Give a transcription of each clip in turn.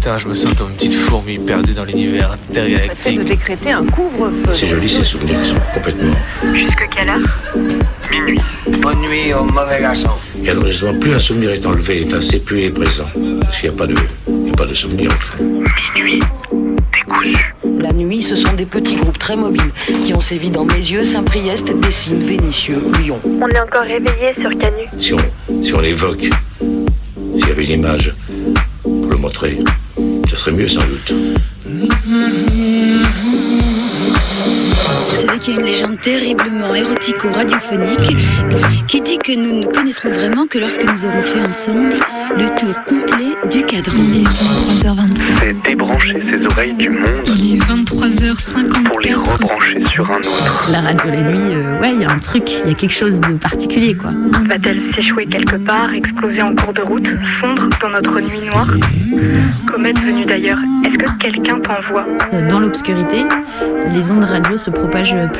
Putain, je me sens comme une petite fourmi perdue dans l'univers intergalactique. de décréter un couvre-feu. C'est joli ces souvenirs, sont complètement. Jusque quelle heure? Minuit. Bonne nuit au mauvais garçon. Et alors justement, plus un souvenir est enlevé, enfin, c'est plus il est présent. Parce qu'il n'y a pas de, il y a pas de souvenir. Enfin. Minuit. Décousu. La nuit, ce sont des petits groupes très mobiles qui ont sévi dans mes yeux, Saint-Priest, Dessines, Vénitieux, Lyon. On est encore réveillé sur Canu. Si on, si on l'évoque, s'il y avait une image pour le montrer, serait mieux sans doute. Y a une légende terriblement érotico-radiophonique qui dit que nous ne connaîtrons vraiment que lorsque nous aurons fait ensemble le tour complet du cadran. Il est 23h23. C'est débrancher ses oreilles du monde Il est 23h54. pour les rebrancher sur un autre. La radio la nuit, euh, ouais, il y a un truc, il y a quelque chose de particulier, quoi. Va-t-elle s'échouer quelque part, exploser en cours de route, fondre dans notre nuit noire Comète venue d'ailleurs, est-ce que quelqu'un t'envoie? Dans l'obscurité, les ondes radio se propagent plus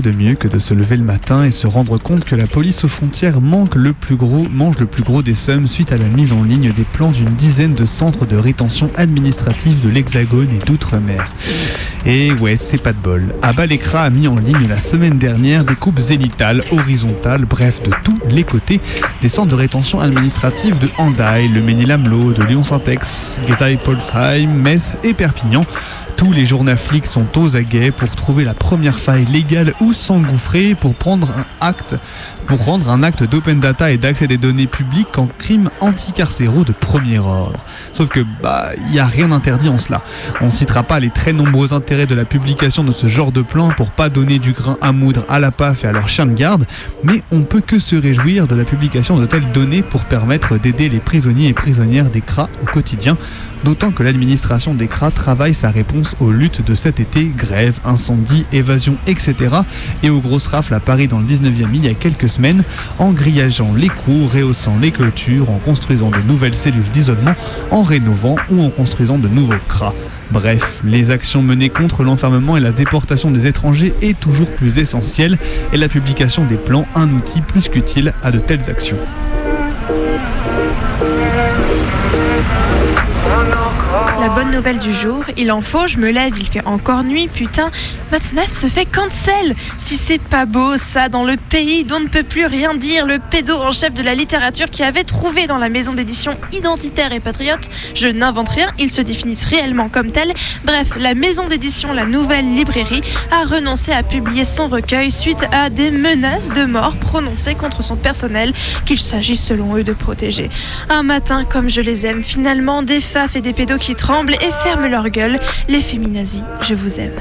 De mieux que de se lever le matin et se rendre compte que la police aux frontières manque le plus gros, mange le plus gros des sommes suite à la mise en ligne des plans d'une dizaine de centres de rétention administrative de l'Hexagone et d'outre-mer. Et ouais, c'est pas de bol. Abalekra a mis en ligne la semaine dernière des coupes zénitales, horizontales, bref, de tous les côtés, des centres de rétention administrative de Handaï, le Ménil-Amelot, de Lyon-Saint-Ex, Gesailles-Polsheim, Metz et Perpignan. Tous les journaux flics sont aux aguets pour trouver la première faille légale ou s'engouffrer pour prendre un acte, pour rendre un acte d'open data et d'accès des données publiques en crime anticarcéraux de premier ordre. Sauf que, bah, il n'y a rien d'interdit en cela. On ne citera pas les très nombreux intérêts de la publication de ce genre de plan pour pas donner du grain à moudre à la PAF et à leurs chiens de garde, mais on peut que se réjouir de la publication de telles données pour permettre d'aider les prisonniers et prisonnières des CRA au quotidien, d'autant que l'administration des CRA travaille sa réponse aux luttes de cet été, grève, incendie, évasion, etc. et aux grosses rafles à Paris dans le 19e il y a quelques semaines, en grillageant les cours, rehaussant les clôtures, en construisant de nouvelles cellules d'isolement, en rénovant ou en construisant de nouveaux CRA. Bref, les actions menées contre l'enfermement et la déportation des étrangers est toujours plus essentielle et la publication des plans un outil plus qu'utile à de telles actions. La bonne nouvelle du jour, il en faut, je me lève, il fait encore nuit, putain. Matzneff se fait cancel. Si c'est pas beau, ça, dans le pays dont ne peut plus rien dire, le pédo en chef de la littérature qui avait trouvé dans la maison d'édition identitaire et patriote, je n'invente rien, ils se définissent réellement comme tels. Bref, la maison d'édition, la nouvelle librairie, a renoncé à publier son recueil suite à des menaces de mort prononcées contre son personnel qu'il s'agit selon eux de protéger. Un matin, comme je les aime, finalement, des faf et des pédos qui et ferment leur gueule. Les féminazis, je vous aime.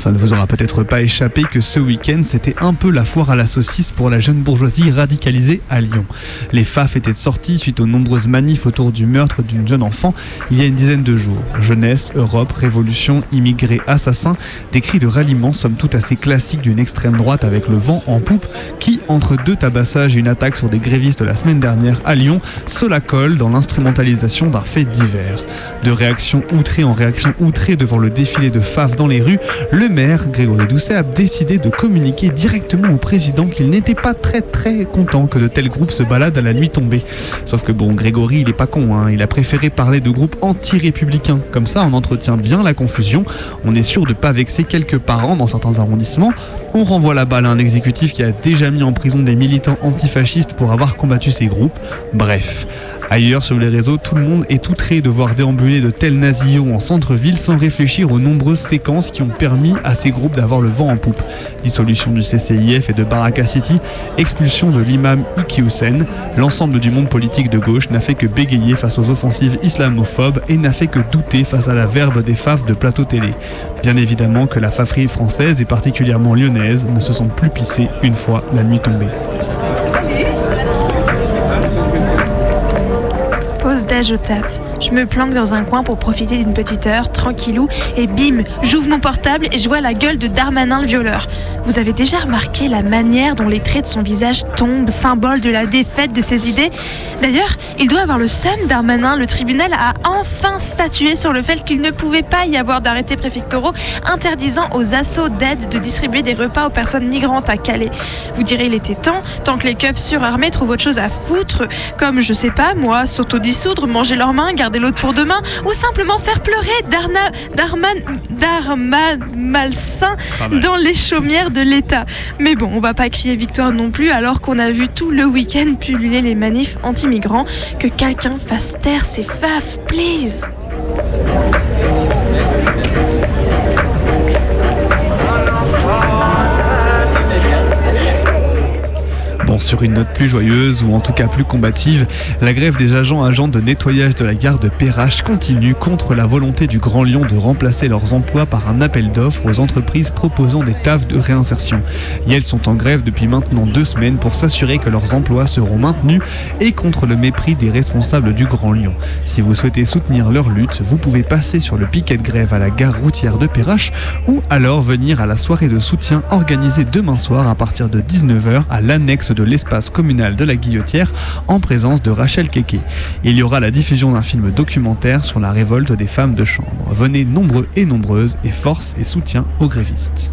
Ça ne vous aura peut-être pas échappé que ce week-end, c'était un peu la foire à la saucisse pour la jeune bourgeoisie radicalisée à Lyon. Les FAF étaient sortis suite aux nombreuses manifs autour du meurtre d'une jeune enfant il y a une dizaine de jours. Jeunesse, Europe, révolution, immigrés, assassins, des cris de ralliement somme toute assez classiques d'une extrême droite avec le vent en poupe qui, entre deux tabassages et une attaque sur des grévistes la semaine dernière à Lyon, se la colle dans l'instrumentalisation d'un fait divers. De réaction outrée en réaction outrée devant le défilé de FAF dans les rues, le maire, Grégory Doucet, a décidé de communiquer directement au président qu'il n'était pas très très content que de tels groupes se baladent à la nuit tombée. Sauf que bon, Grégory, il est pas con, hein, il a préféré parler de groupes anti-républicains. Comme ça, on entretient bien la confusion, on est sûr de pas vexer quelques parents dans certains arrondissements, on renvoie la balle à un exécutif qui a déjà mis en prison des militants antifascistes pour avoir combattu ces groupes. Bref. Ailleurs sur les réseaux, tout le monde est outré de voir déambuler de tels nazillons en centre-ville sans réfléchir aux nombreuses séquences qui ont permis à ces groupes d'avoir le vent en poupe. Dissolution du CCIF et de Baraka City, expulsion de l'imam Iki Hussein, l'ensemble du monde politique de gauche n'a fait que bégayer face aux offensives islamophobes et n'a fait que douter face à la verbe des faves de plateau télé. Bien évidemment que la faverie française et particulièrement lyonnaise ne se sont plus pissées une fois la nuit tombée. Pause d'âge au. Je me planque dans un coin pour profiter d'une petite heure, tranquillou, et bim, j'ouvre mon portable et je vois la gueule de Darmanin le violeur. Vous avez déjà remarqué la manière dont les traits de son visage tombent, symbole de la défaite de ses idées? D'ailleurs, il doit avoir le seum, Darmanin. Le tribunal a enfin statué sur le fait qu'il ne pouvait pas y avoir d'arrêtés préfectoraux interdisant aux assauts d'aide de distribuer des repas aux personnes migrantes à Calais. Vous direz, il était temps, tant que les keufs surarmés trouvent autre chose à foutre, comme, je sais pas, moi, s'autodissoudre, manger leurs mains, garder l'autre pour demain, ou simplement faire pleurer Darna, Darman, Darman malsain dans les chaumières de l'État. Mais bon, on va pas crier victoire non plus, alors qu'on a vu tout le week-end pulluler les manifs anti-migrants. Que quelqu'un fasse taire ses faf, please! Sur une note plus joyeuse ou en tout cas plus combative, la grève des agents agents de nettoyage de la gare de Perrache continue contre la volonté du Grand Lyon de remplacer leurs emplois par un appel d'offres aux entreprises proposant des tafs de réinsertion. Et elles sont en grève depuis maintenant deux semaines pour s'assurer que leurs emplois seront maintenus et contre le mépris des responsables du Grand Lyon. Si vous souhaitez soutenir leur lutte, vous pouvez passer sur le piquet de grève à la gare routière de Perrache ou alors venir à la soirée de soutien organisée demain soir à partir de 19h à l'annexe de l'espace communal de la Guillotière en présence de Rachel Keke. Il y aura la diffusion d'un film documentaire sur la révolte des femmes de chambre. Venez nombreux et nombreuses et force et soutien aux grévistes.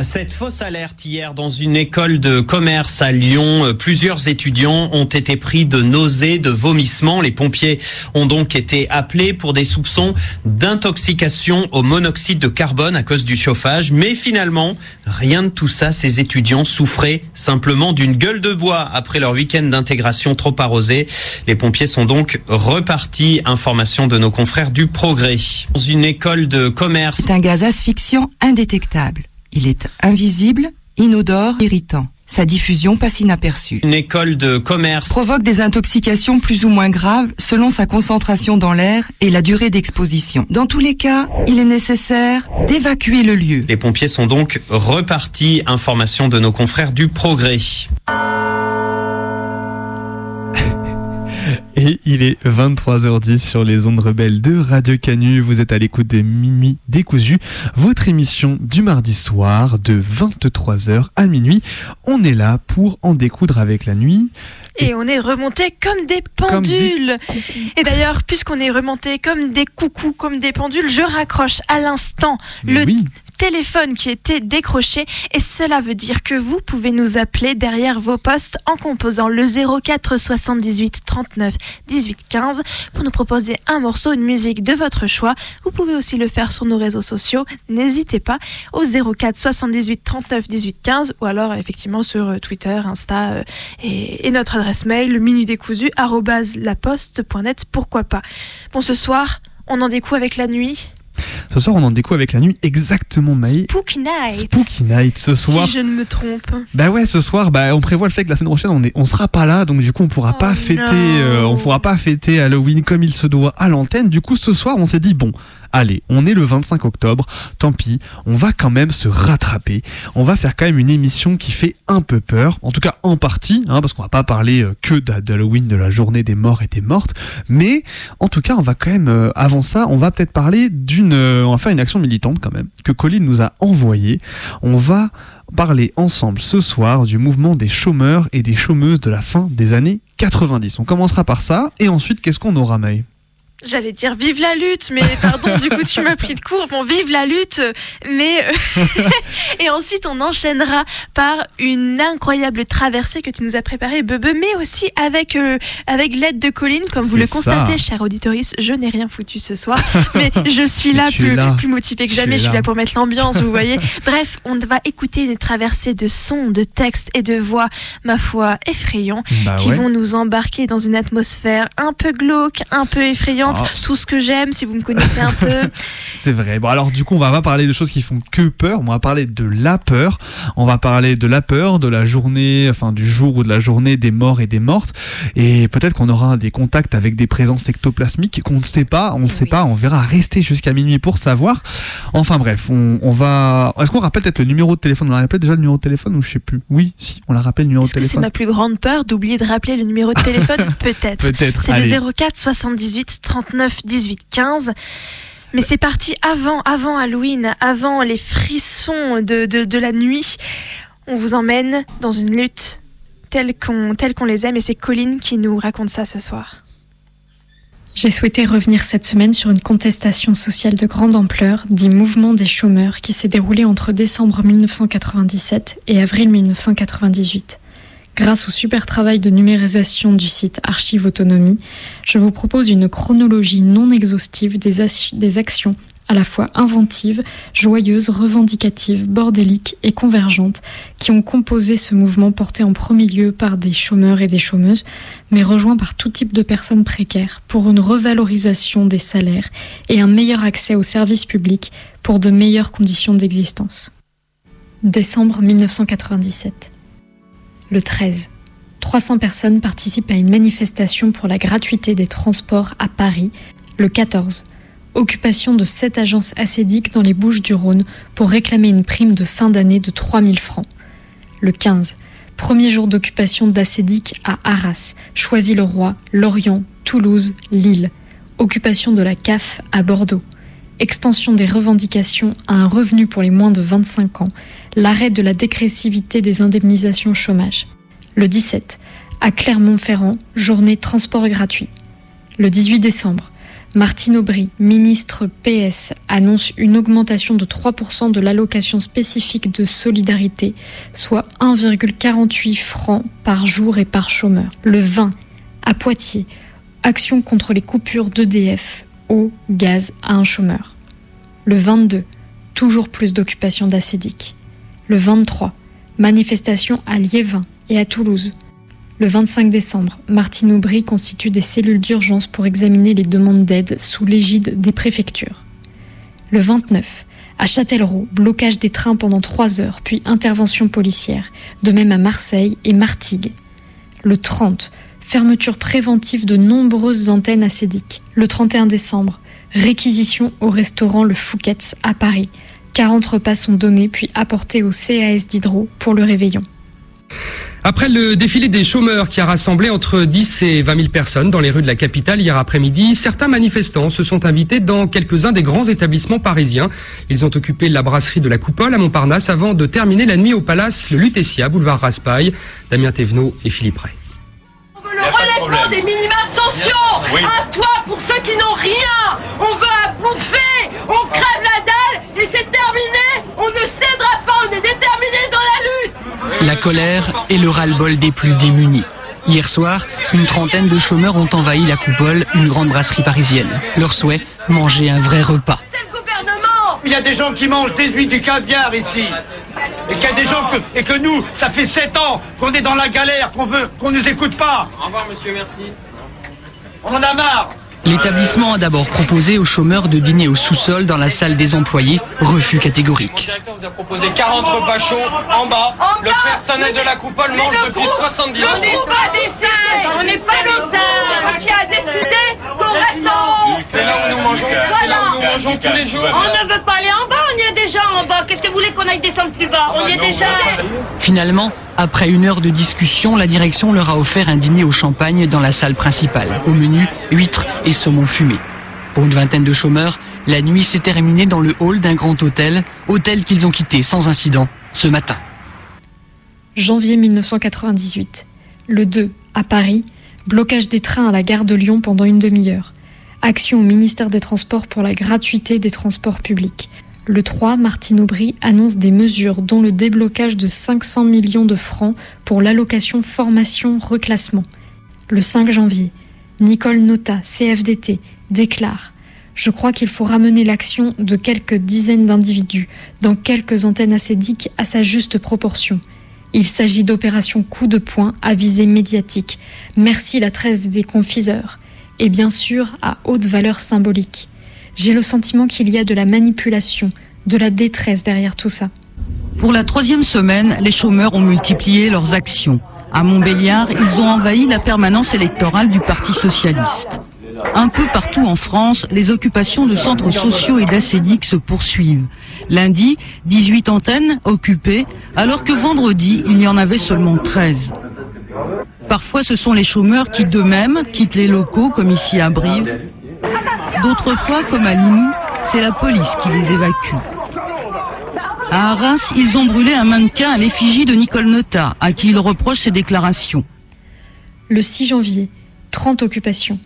Cette fausse alerte hier dans une école de commerce à Lyon, euh, plusieurs étudiants ont été pris de nausées, de vomissements. Les pompiers ont donc été appelés pour des soupçons d'intoxication au monoxyde de carbone à cause du chauffage. Mais finalement, rien de tout ça. Ces étudiants souffraient simplement d'une gueule de bois après leur week-end d'intégration trop arrosé. Les pompiers sont donc repartis. Information de nos confrères du Progrès. Dans une école de commerce. C'est un gaz asphyxiant indétectable. Il est invisible, inodore, irritant. Sa diffusion passe inaperçue. Une école de commerce provoque des intoxications plus ou moins graves selon sa concentration dans l'air et la durée d'exposition. Dans tous les cas, il est nécessaire d'évacuer le lieu. Les pompiers sont donc repartis. Information de nos confrères du Progrès. Et il est 23h10 sur les ondes rebelles de Radio Canu. Vous êtes à l'écoute de Minuit décousu, votre émission du mardi soir de 23h à minuit. On est là pour en découdre avec la nuit. Et on est remonté comme des pendules. Et d'ailleurs, puisqu'on est remonté comme des coucous, comme des pendules, je raccroche à l'instant le téléphone qui était décroché. Et cela veut dire que vous pouvez nous appeler derrière vos postes en composant le 04 78 39 18 15 pour nous proposer un morceau, une musique de votre choix. Vous pouvez aussi le faire sur nos réseaux sociaux. N'hésitez pas au 04 78 39 18 15 ou alors effectivement sur Twitter, Insta euh, et, notre adresse mail, minutdécousu@laposte.net. Pourquoi pas? Bon, ce soir, on en découvre avec la nuit. Ce soir, on en découvre avec la nuit exactement, Maï. Spooky Night. Spooky Night, ce soir. Si je ne me trompe. Bah ouais, ce soir, bah on prévoit le fait que la semaine prochaine, on est, on sera pas là, donc du coup, on pourra Oh pas fêter, euh, on pourra pas fêter Halloween comme il se doit à l'antenne. Du coup, ce soir, on s'est dit bon. Allez, on est le 25 octobre, tant pis, on va quand même se rattraper. On va faire quand même une émission qui fait un peu peur, en tout cas en partie, hein, parce qu'on va pas parler euh, que d'Ha- d'Halloween, de la journée des morts et des mortes, mais en tout cas, on va quand même, euh, avant ça, on va peut-être parler d'une, euh, on va faire une action militante quand même, que Colin nous a envoyée. On va parler ensemble ce soir du mouvement des chômeurs et des chômeuses de la fin des années 90. On commencera par ça, et ensuite, qu'est-ce qu'on aura, Maï J'allais dire vive la lutte, mais pardon, du coup tu m'as pris de court. Bon, vive la lutte, mais euh, et ensuite on enchaînera par une incroyable traversée que tu nous as préparée, Bebe, mais aussi avec euh, avec l'aide de Colline, comme vous le constatez, cher auditoris. Je n'ai rien foutu ce soir, mais je suis là plus là. plus motivée que jamais. Je suis là. là pour mettre l'ambiance, vous voyez. Bref, on va écouter une traversée de sons, de textes et de voix, ma foi, effrayants, Bah qui ouais. vont nous embarquer dans une atmosphère un peu glauque, un peu effrayante. Ah. Tout ce que j'aime, si vous me connaissez un peu. C'est vrai. Bon, alors du coup, on va pas parler de choses qui font que peur. On va parler de la peur. On va parler de la peur, de la journée, enfin du jour ou de la journée des morts et des mortes. Et peut-être qu'on aura des contacts avec des présences ectoplasmiques qu'on ne sait pas. On ne sait pas. On verra. Rester jusqu'à minuit pour savoir. Enfin bref, on, on va. Est-ce qu'on rappelle peut-être le numéro de téléphone? On l'a rappelé déjà le numéro de téléphone ou je sais plus? Oui, si. On l'a rappelé le numéro de Est-ce que c'est téléphone. ma plus grande peur d'oublier de rappeler le numéro de téléphone? Peut-être. Peut-être, C'est le 04 78 39 18 15. Mais c'est parti avant, avant Halloween, avant les frissons de, la nuit. On vous emmène dans une lutte telle qu'on telle qu'on les aime et c'est Colline qui nous raconte ça ce soir. J'ai souhaité revenir cette semaine sur une contestation sociale de grande ampleur, dit mouvement des chômeurs, qui s'est déroulée entre décembre 1997 et avril 1998. Grâce au super travail de numérisation du site Archive Autonomie, je vous propose une chronologie non exhaustive des, actions à la fois inventives, joyeuses, revendicatives, bordéliques et convergentes qui ont composé ce mouvement porté en premier lieu par des chômeurs et des chômeuses, mais rejoint par tout type de personnes précaires pour une revalorisation des salaires et un meilleur accès aux services publics pour de meilleures conditions d'existence. Décembre 1997. Le 13. 300 personnes participent à une manifestation pour la gratuité des transports à Paris. Le 14. Occupation de 7 agences acédiques dans les Bouches du Rhône pour réclamer une prime de fin d'année de 3000 francs. Le 15. Premier jour d'occupation d'Acédic à Arras, Choisy-le-Roi, Lorient, Toulouse, Lille. Occupation de la CAF à Bordeaux. Extension des revendications à un revenu pour les moins de 25 ans. L'arrêt de la dégressivité des indemnisations chômage. Le 17. À Clermont-Ferrand, journée transport gratuit. Le 18 décembre. Martine Aubry, ministre PS, annonce une augmentation de 3% de l'allocation spécifique de solidarité, soit 1,48 francs par jour et par chômeur. Le 20, à Poitiers, action contre les coupures d'EDF, eau, gaz à un chômeur. Le 22, toujours plus d'occupation d'acédique. Le 23, manifestation à Liévin et à Toulouse. Le 25 décembre, Martine Aubry constitue des cellules d'urgence pour examiner les demandes d'aide sous l'égide des préfectures. Le 29, à Châtellerault, blocage des trains pendant trois heures, puis intervention policière, de même à Marseille et Martigues. Le 30, fermeture préventive de nombreuses antennes acédiques. Le 31 décembre, réquisition au restaurant Le Fouquet's à Paris. 40 repas sont donnés puis apportés au CAS d'Hydro pour le réveillon. Après le défilé des chômeurs qui a rassemblé entre 10 et 20 000 personnes dans les rues de la capitale hier après-midi, certains manifestants se sont invités dans quelques-uns des grands établissements parisiens. Ils ont occupé la brasserie de la Coupole à Montparnasse avant de terminer la nuit au palace Le Lutetia, boulevard Raspail. Damien Thévenot et Philippe Ray. Le relèvement des minima. Sociaux Oui. À toi pour ceux qui n'ont rien. On veut à bouffer On crève la dalle et c'est terminé. On ne cédera pas, on est déterminé dans la lutte. La colère et le ras-le-bol des plus démunis. Hier soir, une trentaine de chômeurs ont envahi la coupole, une grande brasserie parisienne. Leur souhait, manger un vrai repas. Il y a des gens qui mangent des huîtres, du caviar ici. Et qu'il y a des gens que, et que nous, ça fait 7 ans qu'on est dans la galère, qu'on veut, qu'on nous écoute pas. Au revoir, monsieur, merci. On en a marre. L'établissement a d'abord proposé aux chômeurs de dîner au sous-sol dans la salle des employés, refus catégorique. directeur vous a proposé 40 repas chauds en bas. le personnel de la coupole mange depuis 70 ans. On n'est pas des singes On n'est pas des singes Qui a décidé qu'on reste en haut C'est là où nous mangeons, c'est là où nous mangeons tous les jours. On ne veut pas aller en bas, on y est déjà en bas Qu'est-ce que vous voulez qu'on aille descendre plus bas? On y est déjà Finalement, après une heure de discussion, la direction leur a offert un dîner au champagne dans la salle principale. Au menu, huîtres et saumon fumé. Pour une vingtaine de chômeurs, la nuit s'est terminée dans le hall d'un grand hôtel, hôtel qu'ils ont quitté sans incident ce matin. Janvier 1998. Le 2, à Paris, blocage des trains à la gare de Lyon pendant une demi-heure. Action au ministère des Transports pour la gratuité des transports publics. Le 3, Martine Aubry annonce des mesures dont le déblocage de 500 millions de francs pour l'allocation formation-reclassement. Le 5 janvier, Nicole Nota, CFDT, déclare Je crois qu'il faut ramener l'action de quelques dizaines d'individus dans quelques antennes acédiques à sa juste proportion. Il s'agit d'opérations coup de poing à visée médiatique. Merci la trêve des confiseurs. Et bien sûr à haute valeur symbolique. J'ai le sentiment qu'il y a de la manipulation, de la détresse derrière tout ça. Pour la troisième semaine, les chômeurs ont multiplié leurs actions. À Montbéliard, ils ont envahi la permanence électorale du Parti socialiste. Un peu partout en France, les occupations de centres sociaux et d'ACDIC se poursuivent. Lundi, 18 antennes occupées, alors que vendredi, il y en avait seulement 13. Parfois, ce sont les chômeurs qui d'eux-mêmes quittent les locaux, comme ici à Brive. D'autres fois, comme à Limoux, c'est la police qui les évacue. À Arras, ils ont brûlé un mannequin à l'effigie de Nicole Nota, à qui ils reprochent ses déclarations. Le 6 janvier, 30 occupations.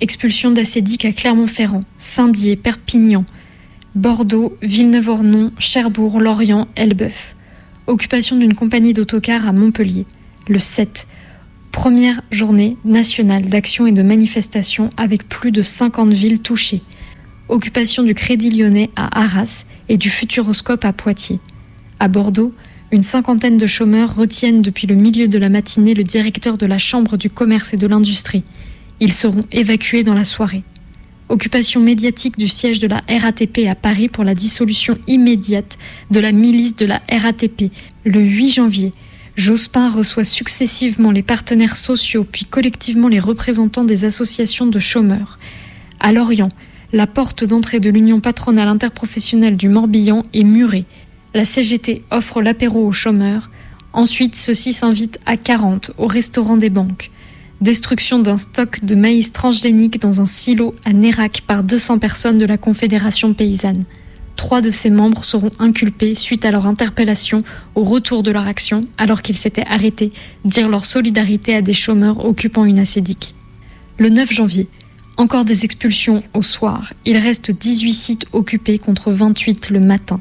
Expulsion d'Acédic à Clermont-Ferrand, Saint-Dié, Perpignan, Bordeaux, Villeneuve-Ornon, Cherbourg, Lorient, Elbeuf. Occupation d'une compagnie d'autocars à Montpellier. Le 7. Première journée nationale d'action et de manifestation avec plus de 50 villes touchées. Occupation du Crédit Lyonnais à Arras et du Futuroscope à Poitiers. À Bordeaux, une cinquantaine de chômeurs retiennent depuis le milieu de la matinée le directeur de la Chambre du commerce et de l'industrie. Ils seront évacués dans la soirée. Occupation médiatique du siège de la RATP à Paris pour la dissolution immédiate de la milice de la RATP le 8 janvier. Jospin reçoit successivement les partenaires sociaux puis collectivement les représentants des associations de chômeurs. À Lorient, la porte d'entrée de l'Union patronale interprofessionnelle du Morbihan est murée. La CGT offre l'apéro aux chômeurs. Ensuite, ceux-ci s'invitent à 40 au restaurant des banques. Destruction d'un stock de maïs transgénique dans un silo à Nérac par 200 personnes de la Confédération paysanne. Trois de ses membres seront inculpés suite à leur interpellation au retour de leur action alors qu'ils s'étaient arrêtés dire leur solidarité à des chômeurs occupant une acédique. Le 9 janvier, encore des expulsions au soir. Il reste 18 sites occupés contre 28 le matin.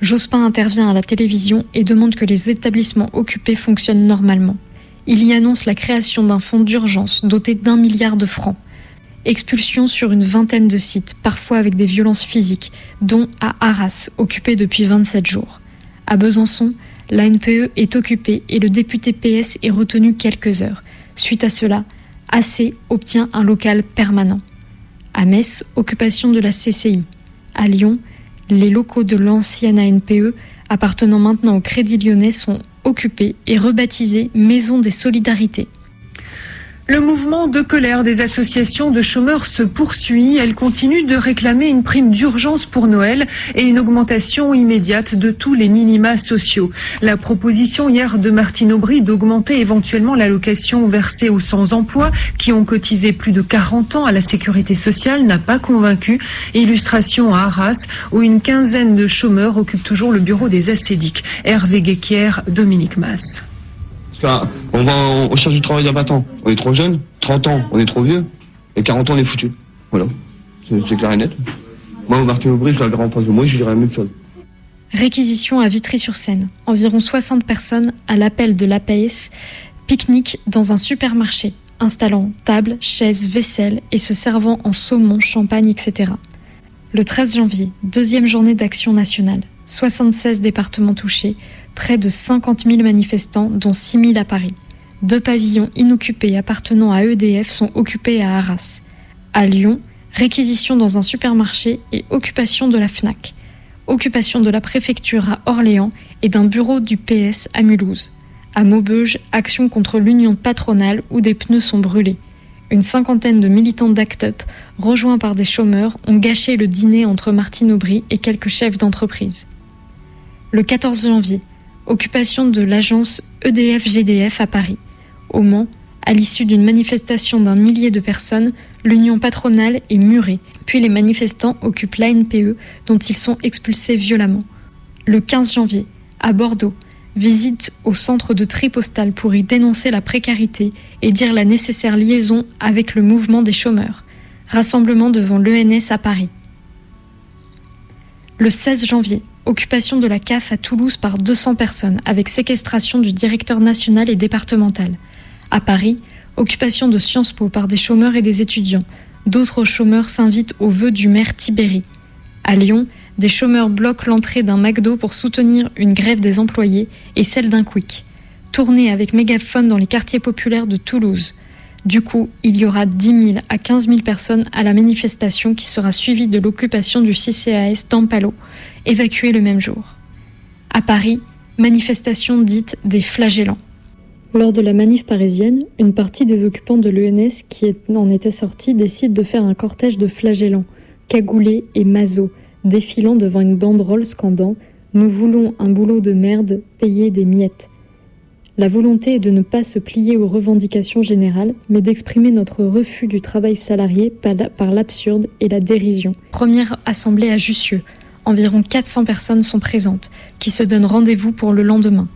Jospin intervient à la télévision et demande que les établissements occupés fonctionnent normalement. Il y annonce la création d'un fonds d'urgence doté d'un milliard de francs. Expulsion sur une vingtaine de sites, parfois avec des violences physiques, dont à Arras, occupé depuis 27 jours. À Besançon, la NPE est occupée et le député PS est retenu quelques heures. Suite à cela, AC obtient un local permanent. À Metz, occupation de la CCI. À Lyon, les locaux de l'ancienne ANPE, appartenant maintenant au Crédit Lyonnais, sont occupés et rebaptisés Maison des Solidarités. Le mouvement de colère des associations de chômeurs se poursuit. Elles continuent de réclamer une prime d'urgence pour Noël et une augmentation immédiate de tous les minima sociaux. La proposition hier de Martine Aubry d'augmenter éventuellement l'allocation versée aux sans-emploi qui ont cotisé plus de 40 ans à la sécurité sociale n'a pas convaincu. Illustration à Arras où une quinzaine de chômeurs occupent toujours le bureau des acédiques. Hervé Guéquier, Dominique Mass. Qu'on on va, on cherche du travail il n'y a pas tant. On est trop jeune, 30 ans, on est trop vieux, et 40 ans, on est foutu. Voilà. C'est clair et net. Moi, Martin Aubry, je l'avais en face de moi, je dirais la même chose. Réquisition à Vitry-sur-Seine. Environ 60 personnes à l'appel de l'APS pique-nique dans un supermarché, installant table, chaises, vaisselle et se servant en saumon, champagne, etc. Le 13 janvier, deuxième journée d'action nationale. 76 départements touchés, près de 50 000 manifestants, dont 6 000 à Paris. Deux pavillons inoccupés appartenant à EDF sont occupés à Arras. À Lyon, réquisition dans un supermarché et occupation de la FNAC. Occupation de la préfecture à Orléans et d'un bureau du PS à Mulhouse. À Maubeuge, action contre l'union patronale où des pneus sont brûlés. Une cinquantaine de militants d'ACT UP, rejoints par des chômeurs, ont gâché le dîner entre Martine Aubry et quelques chefs d'entreprise. Le 14 janvier, occupation de l'agence EDF-GDF à Paris. Au Mans, à l'issue d'une manifestation d'un millier de personnes, l'union patronale est murée, puis les manifestants occupent l'ANPE dont ils sont expulsés violemment. Le 15 janvier, à Bordeaux, visite au centre de tri postal pour y dénoncer la précarité et dire la nécessaire liaison avec le mouvement des chômeurs. Rassemblement devant l'ENS à Paris. Le 16 janvier, occupation de la CAF à Toulouse par 200 personnes avec séquestration du directeur national et départemental. À Paris, occupation de Sciences Po par des chômeurs et des étudiants. D'autres chômeurs s'invitent au vœu du maire Tibéri. À Lyon, des chômeurs bloquent l'entrée d'un McDo pour soutenir une grève des employés et celle d'un Quick. Tournée avec mégaphone dans les quartiers populaires de Toulouse. Du coup, il y aura 10 000 à 15 000 personnes à la manifestation qui sera suivie de l'occupation du CCAS d'Ampalo, évacué le même jour. À Paris, manifestation dite des flagellants. Lors de la manif parisienne, une partie des occupants de l'ENS qui en était sortis décide de faire un cortège de flagellants, cagoulés et masos, défilant devant une banderole scandant Nous voulons un boulot de merde, payer des miettes. La volonté est de ne pas se plier aux revendications générales, mais d'exprimer notre refus du travail salarié par l'absurde et la dérision. Première assemblée à Jussieu. Environ 400 personnes sont présentes, qui se donnent rendez-vous pour le lendemain.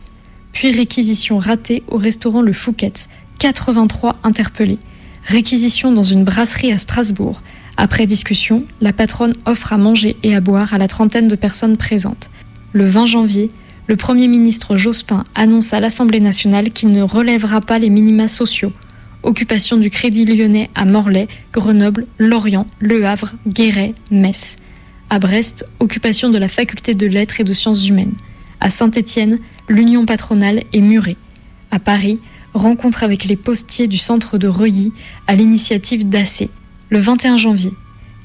Puis réquisition ratée au restaurant Le Fouquet's, 83 interpellés. Réquisition dans une brasserie à Strasbourg. Après discussion, la patronne offre à manger et à boire à la trentaine de personnes présentes. Le 20 janvier, le Premier ministre Jospin annonce à l'Assemblée nationale qu'il ne relèvera pas les minima sociaux. Occupation du Crédit lyonnais à Morlaix, Grenoble, Lorient, Le Havre, Guéret, Metz. À Brest, occupation de la faculté de lettres et de sciences humaines. À Saint-Étienne, l'union patronale est murée. À Paris, rencontre avec les postiers du centre de Reuilly à l'initiative d'AC. Le 21 janvier,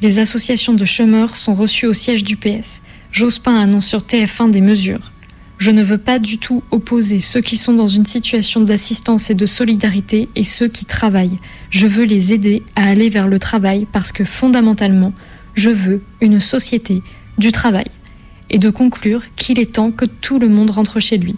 les associations de chômeurs sont reçues au siège du PS. Jospin annonce sur TF1 des mesures. Je ne veux pas du tout opposer ceux qui sont dans une situation d'assistance et de solidarité et ceux qui travaillent. Je veux les aider à aller vers le travail parce que fondamentalement, je veux une société du travail. Et de conclure qu'il est temps que tout le monde rentre chez lui.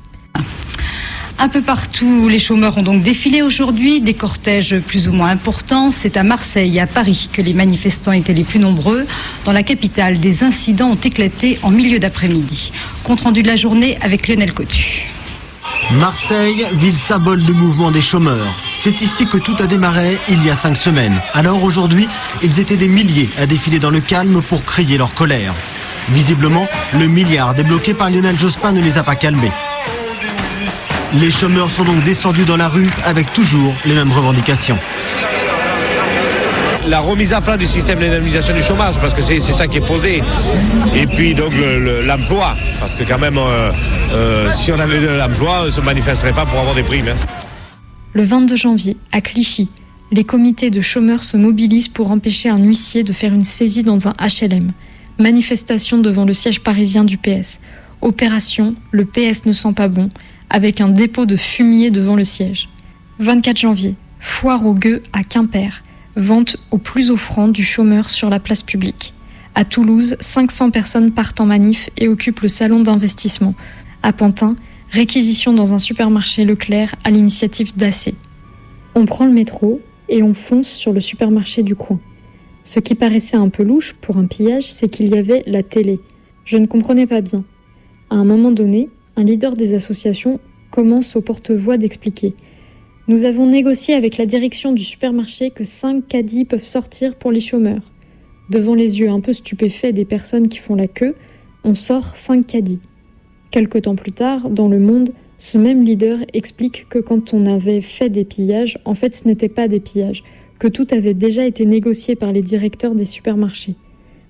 Un peu partout, les chômeurs ont donc défilé aujourd'hui, des cortèges plus ou moins importants. C'est à Marseille et à Paris que les manifestants étaient les plus nombreux. Dans la capitale, des incidents ont éclaté en milieu d'après-midi. Compte rendu de la journée avec Lionel Cotu. Marseille, ville symbole du mouvement des chômeurs. C'est ici que tout a démarré il y a cinq semaines. Alors aujourd'hui, ils étaient des milliers à défiler dans le calme pour crier leur colère. Visiblement, le milliard débloqué par Lionel Jospin ne les a pas calmés. Les chômeurs sont donc descendus dans la rue avec toujours les mêmes revendications. La remise à plat du système d'indemnisation du chômage, parce que c'est ça qui est posé. Et puis donc l'emploi, parce que quand même, euh, euh, si on avait de l'emploi, on ne se manifesterait pas pour avoir des primes. hein. Le 22 janvier, à Clichy, les comités de chômeurs se mobilisent pour empêcher un huissier de faire une saisie dans un HLM. Manifestation devant le siège parisien du PS. Opération Le PS ne sent pas bon, avec un dépôt de fumier devant le siège. 24 janvier, foire aux gueux à Quimper. Vente au plus offrant du chômeur sur la place publique. À Toulouse, 500 personnes partent en manif et occupent le salon d'investissement. À Pantin, réquisition dans un supermarché Leclerc à l'initiative d'AC. On prend le métro et on fonce sur le supermarché du coin. Ce qui paraissait un peu louche pour un pillage, c'est qu'il y avait la télé. Je ne comprenais pas bien. À un moment donné, un leader des associations commence au porte-voix d'expliquer. Nous avons négocié avec la direction du supermarché que 5 caddies peuvent sortir pour les chômeurs. Devant les yeux un peu stupéfaits des personnes qui font la queue, on sort 5 caddies. Quelque temps plus tard, dans Le Monde, ce même leader explique que quand on avait fait des pillages, en fait ce n'était pas des pillages, que tout avait déjà été négocié par les directeurs des supermarchés.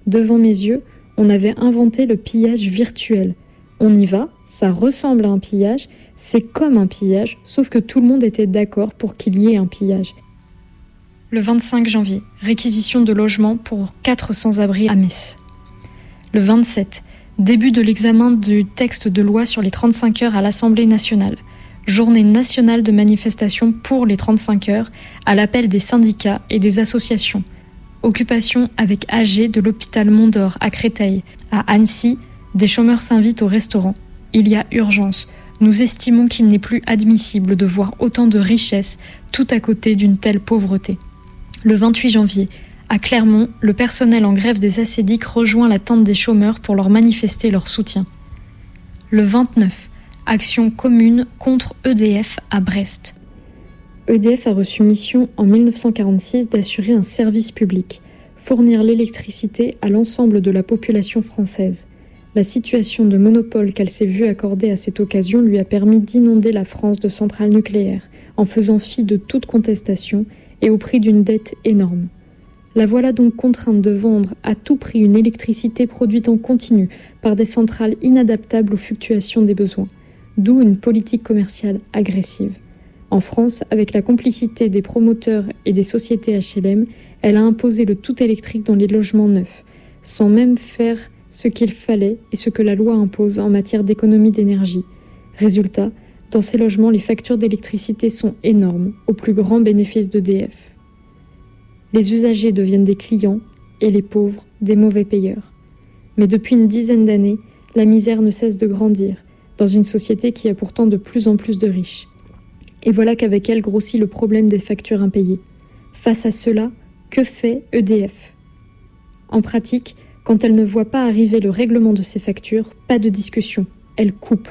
Devant mes yeux, on avait inventé le pillage virtuel. On y va, ça ressemble à un pillage, c'est comme un pillage, sauf que tout le monde était d'accord pour qu'il y ait un pillage. Le 25 janvier, réquisition de logements pour 4 sans-abri à Metz. Le 27, début de l'examen du texte de loi sur les 35 heures à l'Assemblée nationale. Journée nationale de manifestation pour les 35 heures à l'appel des syndicats et des associations. Occupation avec AG de l'hôpital Mondor à Créteil. À Annecy, des chômeurs s'invitent au restaurant. Il y a urgence. Nous estimons qu'il n'est plus admissible de voir autant de richesses tout à côté d'une telle pauvreté. Le 28 janvier, à Clermont, le personnel en grève des acédiques rejoint la tente des chômeurs pour leur manifester leur soutien. Le 29, action commune contre EDF à Brest. EDF a reçu mission en 1946 d'assurer un service public, fournir l'électricité à l'ensemble de la population française. La situation de monopole qu'elle s'est vue accorder à cette occasion lui a permis d'inonder la France de centrales nucléaires, en faisant fi de toute contestation et au prix d'une dette énorme. La voilà donc contrainte de vendre à tout prix une électricité produite en continu par des centrales inadaptables aux fluctuations des besoins, d'où une politique commerciale agressive. En France, avec la complicité des promoteurs et des sociétés HLM, elle a imposé le tout électrique dans les logements neufs, sans même faire ce qu'il fallait et ce que la loi impose en matière d'économie d'énergie. Résultat, dans ces logements, les factures d'électricité sont énormes, au plus grand bénéfice d'EDF. Les usagers deviennent des clients et les pauvres des mauvais payeurs. Mais depuis une dizaine d'années, la misère ne cesse de grandir dans une société qui a pourtant de plus en plus de riches. Et voilà qu'avec elle grossit le problème des factures impayées. Face à cela, que fait EDF En pratique, quand elle ne voit pas arriver le règlement de ses factures, pas de discussion, elle coupe.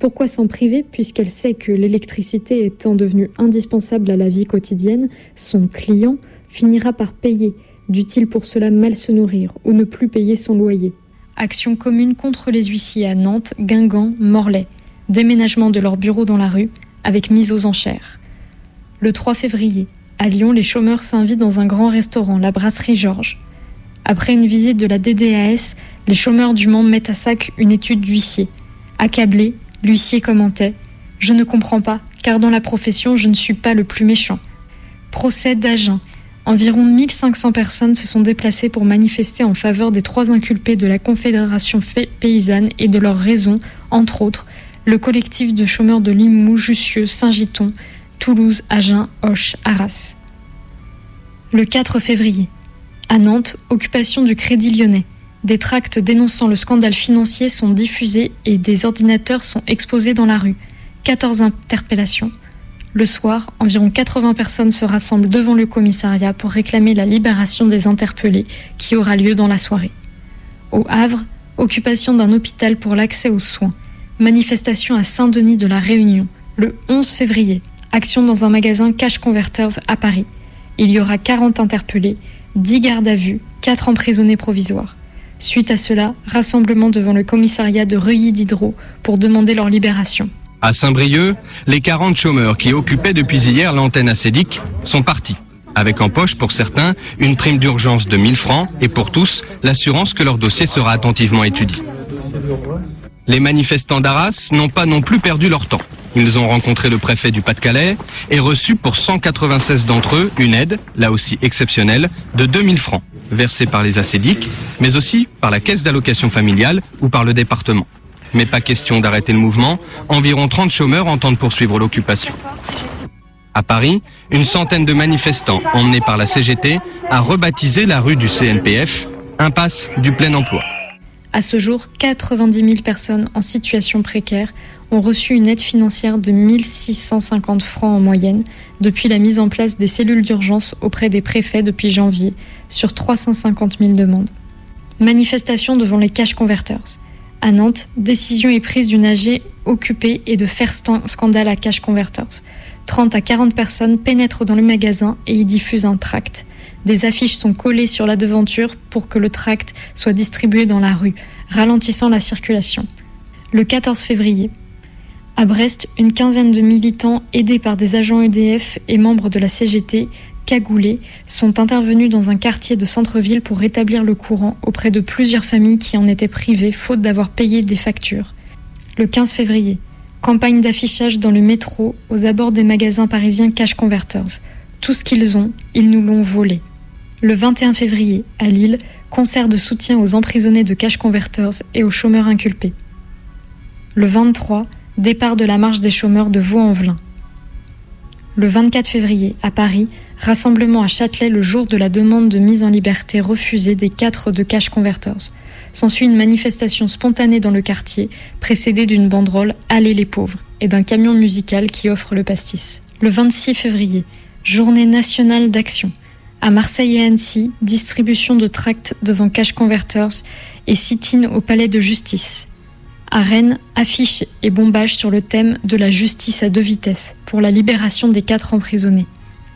Pourquoi s'en priver puisqu'elle sait que l'électricité étant devenue indispensable à la vie quotidienne, son client finira par payer, dût-il pour cela mal se nourrir ou ne plus payer son loyer? Action commune contre les huissiers à Nantes, Guingamp, Morlaix. Déménagement de leur bureau dans la rue, avec mise aux enchères. Le 3 février, à Lyon, les chômeurs s'invitent dans un grand restaurant, la brasserie Georges. Après une visite de la DDAS, les chômeurs du Mans mettent à sac une étude d'huissier. Accablé, l'huissier commentait Je ne comprends pas, car dans la profession, je ne suis pas le plus méchant. Procès d'Agen. Environ 1500 personnes se sont déplacées pour manifester en faveur des trois inculpés de la Confédération paysanne et de leurs raisons, entre autres, le collectif de chômeurs de Limoux, Jussieu, Saint-Giton, Toulouse, Agen, Auch, Arras. Le 4 février. À Nantes, occupation du Crédit lyonnais. Des tracts dénonçant le scandale financier sont diffusés et des ordinateurs sont exposés dans la rue. 14 interpellations. Le soir, environ 80 personnes se rassemblent devant le commissariat pour réclamer la libération des interpellés qui aura lieu dans la soirée. Au Havre, occupation d'un hôpital pour l'accès aux soins. Manifestation à Saint-Denis de la Réunion, le 11 février. Action dans un magasin Cash Converters à Paris. Il y aura 40 interpellés, 10 gardes à vue, 4 emprisonnés provisoires. Suite à cela, rassemblement devant le commissariat de Reuilly d'Hydro pour demander leur libération. À Saint-Brieuc, les 40 chômeurs qui occupaient depuis hier l'antenne acédique sont partis. Avec en poche, pour certains, une prime d'urgence de 1000 francs et pour tous, l'assurance que leur dossier sera attentivement étudié. Les manifestants d'Arras n'ont pas non plus perdu leur temps. Ils ont rencontré le préfet du Pas-de-Calais et reçu pour 196 d'entre eux une aide, là aussi exceptionnelle, de 2000 francs, versée par les acédiques, mais aussi par la caisse d'allocation familiale ou par le département. Mais pas question d'arrêter le mouvement, environ 30 chômeurs entendent poursuivre l'occupation. À Paris, une centaine de manifestants emmenés par la CGT a rebaptisé la rue du CNPF impasse du plein emploi. À ce jour, 90 000 personnes en situation précaire ont reçu une aide financière de 1650 francs en moyenne depuis la mise en place des cellules d'urgence auprès des préfets depuis janvier, sur 350 000 demandes. Manifestation devant les cash converters. À Nantes, décision est prise d'une AG occupée et de faire scandale à cash converters. 30 à 40 personnes pénètrent dans le magasin et y diffusent un tract. Des affiches sont collées sur la devanture pour que le tract soit distribué dans la rue, ralentissant la circulation. Le 14 février, à Brest, une quinzaine de militants aidés par des agents EDF et membres de la CGT, cagoulés, sont intervenus dans un quartier de centre-ville pour rétablir le courant auprès de plusieurs familles qui en étaient privées faute d'avoir payé des factures. Le 15 février, campagne d'affichage dans le métro aux abords des magasins parisiens Cash Converters. Tout ce qu'ils ont, ils nous l'ont volé. Le 21 février, à Lille, concert de soutien aux emprisonnés de cash converters et aux chômeurs inculpés. Le 23, départ de la marche des chômeurs de Vaux-en-Velin. Le 24 février, à Paris, rassemblement à Châtelet le jour de la demande de mise en liberté refusée des quatre de cash converters. S'ensuit une manifestation spontanée dans le quartier, précédée d'une banderole Allez les pauvres et d'un camion musical qui offre le pastis. Le 26 février, journée nationale d'action. À Marseille et Annecy, distribution de tracts devant Cash Converters et sit-in au palais de justice. À Rennes, affiches et bombages sur le thème de la justice à deux vitesses pour la libération des quatre emprisonnés.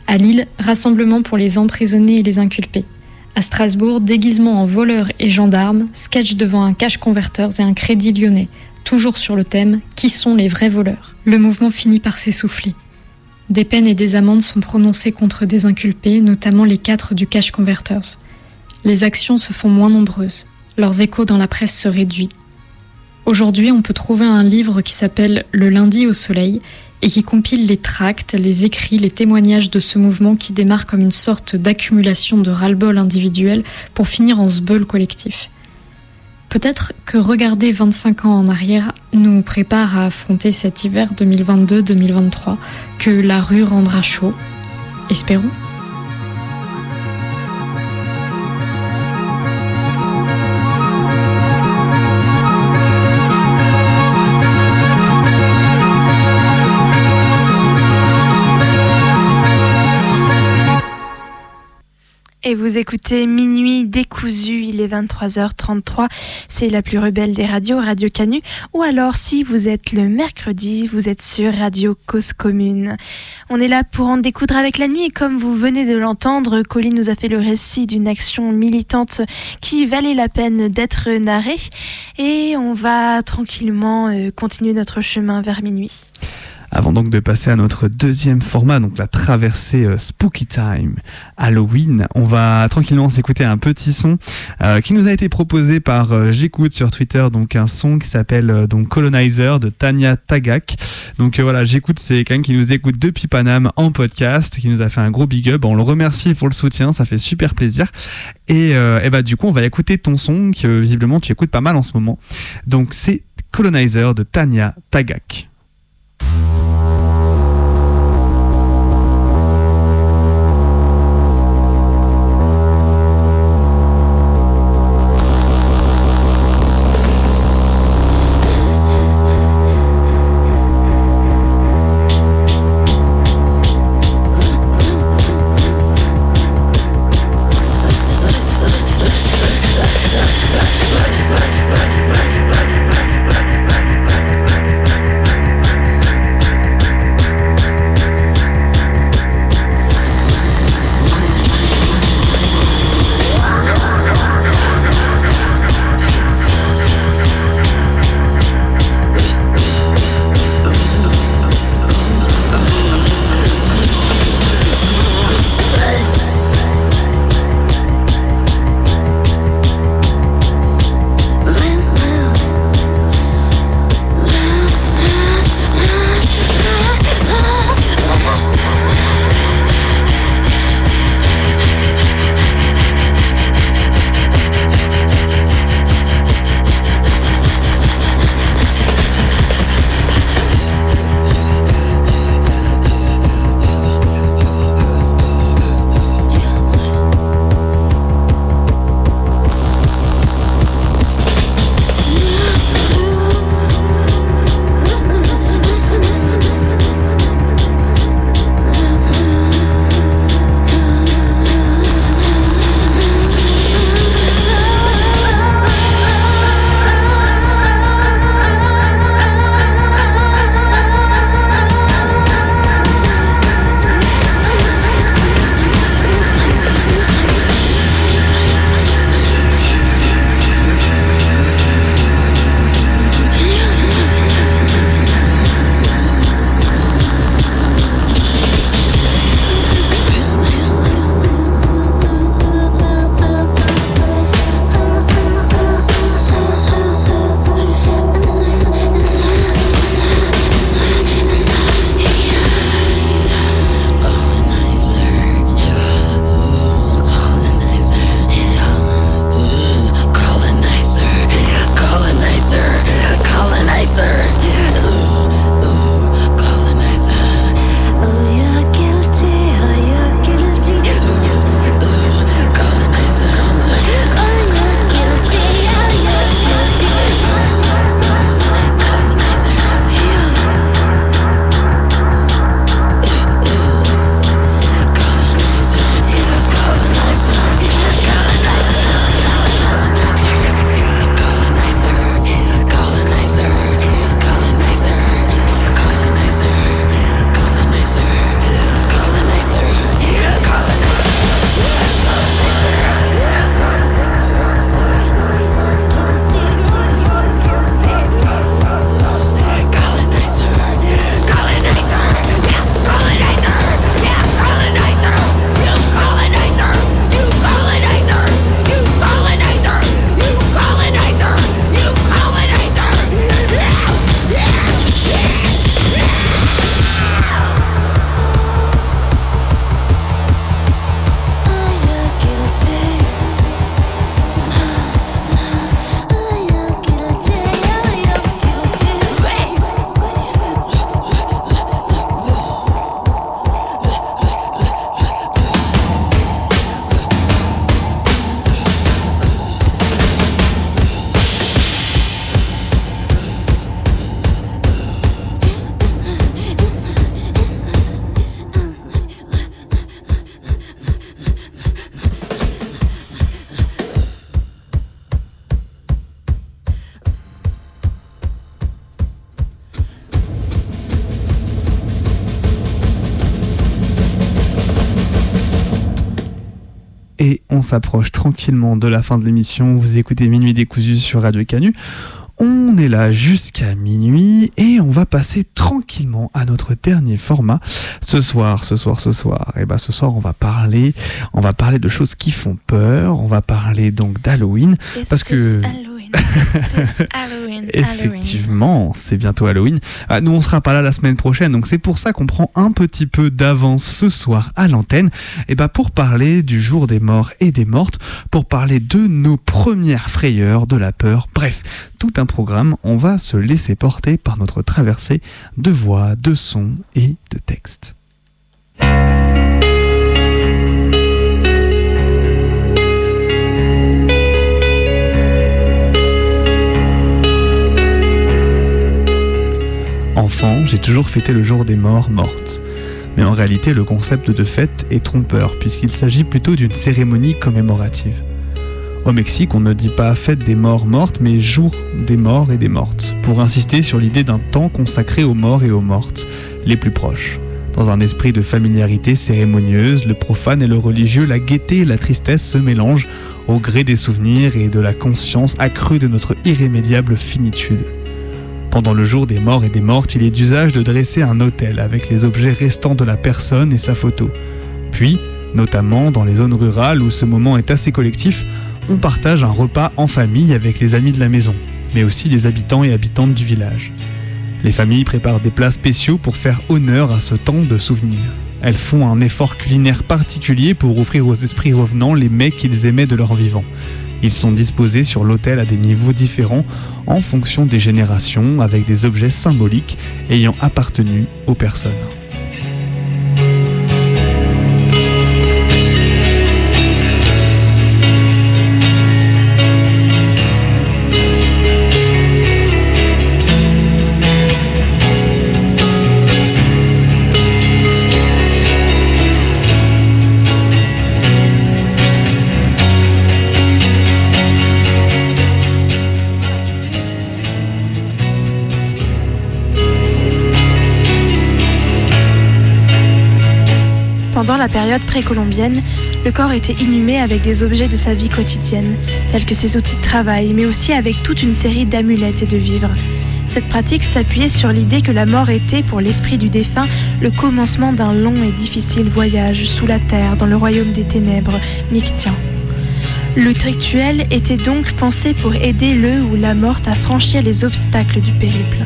À Lille, rassemblement pour les emprisonnés et les inculpés. À Strasbourg, déguisement en voleur et gendarme, sketch devant un cash converters et un crédit lyonnais, toujours sur le thème Qui sont les vrais voleurs? Le mouvement finit par s'essouffler. Des peines et des amendes sont prononcées contre des inculpés, notamment les quatre du cash converters. Les actions se font moins nombreuses. Leurs échos dans la presse se réduisent. Aujourd'hui, on peut trouver un livre qui s'appelle Le lundi au soleil et qui compile les tracts, les écrits, les témoignages de ce mouvement qui démarre comme une sorte d'accumulation de ras-le-bol individuel pour finir en sbeul collectif. Peut-être que regarder 25 ans en arrière nous prépare à affronter cet hiver 2022-2023 que la rue rendra chaud. Espérons. Et vous écoutez Minuit décousu, il est 23h33, c'est la plus rebelle des radios, Radio Canu. Ou alors, si vous êtes le mercredi, vous êtes sur Radio Cause Commune. On est là pour en découdre avec la nuit et comme vous venez de l'entendre, Colline nous a fait le récit d'une action militante qui valait la peine d'être narrée. Et on va tranquillement euh, continuer notre chemin vers minuit. Avant donc de passer à notre deuxième format, donc la traversée euh, Spooky Time Halloween, on va tranquillement s'écouter un petit son euh, qui nous a été proposé par euh, J'écoute sur Twitter, donc un son qui s'appelle donc Colonizer de Tanya Tagak. Donc voilà, J'écoute, c'est quelqu'un qui nous écoute depuis Paname en podcast, qui nous a fait un gros big up. On le remercie pour le soutien, ça fait super plaisir. Et, bah du coup, on va écouter ton son que visiblement tu écoutes pas mal en ce moment. Donc c'est Colonizer de Tanya Tagak. S'approche tranquillement de la fin de l'émission. Vous écoutez Minuit décousu sur Radio Canu. On est là jusqu'à minuit et on va passer tranquillement à notre dernier format. Ce soir, ce soir, ce soir, et ben ce soir on va parler, on va parler de choses qui font peur. On va parler donc d'Halloween parce que Effectivement, c'est bientôt Halloween. Ah, nous, on sera pas là la semaine prochaine, donc c'est pour ça qu'on prend un petit peu d'avance ce soir à l'antenne, et bah pour parler du jour des morts et des mortes, pour parler de nos premières frayeurs, de la peur, bref, tout un programme. On va se laisser porter par notre traversée de voix, de sons et de textes. Enfant, j'ai toujours fêté le jour des morts mortes. Mais en réalité, le concept de fête est trompeur, puisqu'il s'agit plutôt d'une cérémonie commémorative. Au Mexique, on ne dit pas fête des morts mortes, mais jour des morts et des mortes, pour insister sur l'idée d'un temps consacré aux morts et aux mortes, les plus proches. Dans un esprit de familiarité cérémonieuse, le profane et le religieux, la gaieté et la tristesse se mélangent au gré des souvenirs et de la conscience accrue de notre irrémédiable finitude. Pendant le jour des morts et des mortes, il est d'usage de dresser un autel avec les objets restants de la personne et sa photo. Puis, notamment dans les zones rurales où ce moment est assez collectif, on partage un repas en famille avec les amis de la maison, mais aussi les habitants et habitantes du village. Les familles préparent des plats spéciaux pour faire honneur à ce temps de souvenir. Elles font un effort culinaire particulier pour offrir aux esprits revenants les mets qu'ils aimaient de leur vivant. Ils sont disposés sur l'autel à des niveaux différents en fonction des générations avec des objets symboliques ayant appartenu aux personnes. La période précolombienne, le corps était inhumé avec des objets de sa vie quotidienne, tels que ses outils de travail, mais aussi avec toute une série d'amulettes et de vivres. Cette pratique s'appuyait sur l'idée que la mort était, pour l'esprit du défunt, le commencement d'un long et difficile voyage sous la terre dans le royaume des ténèbres, Mictien. Le rituel était donc pensé pour aider le ou la morte à franchir les obstacles du périple.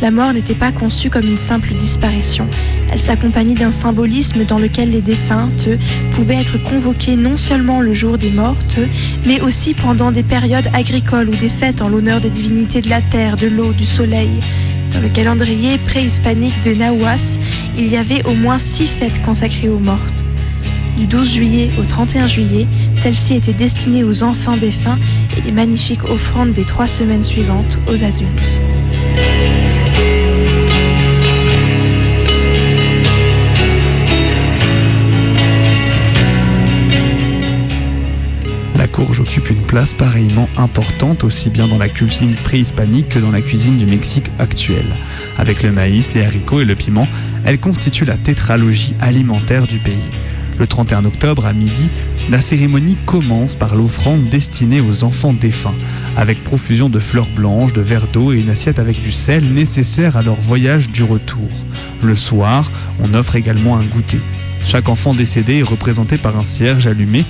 La mort n'était pas conçue comme une simple disparition. Elle s'accompagnait d'un symbolisme dans lequel les défuntes pouvaient être convoquées non seulement le jour des mortes, mais aussi pendant des périodes agricoles ou des fêtes en l'honneur des divinités de la terre, de l'eau, du soleil. Dans le calendrier préhispanique de Nahuas, il y avait au moins six fêtes consacrées aux mortes. Du 12 juillet au 31 juillet, celles-ci étaient destinées aux enfants défunts et les magnifiques offrandes des trois semaines suivantes aux adultes. Courge occupe une place pareillement importante aussi bien dans la cuisine préhispanique que dans la cuisine du Mexique actuel. Avec le maïs, les haricots et le piment, elle constitue la tétralogie alimentaire du pays. Le 31 octobre à midi, la cérémonie commence par l'offrande destinée aux enfants défunts, avec profusion de fleurs blanches, de verres d'eau et une assiette avec du sel nécessaire à leur voyage du retour. Le soir, on offre également un goûter. Chaque enfant décédé est représenté par un cierge allumé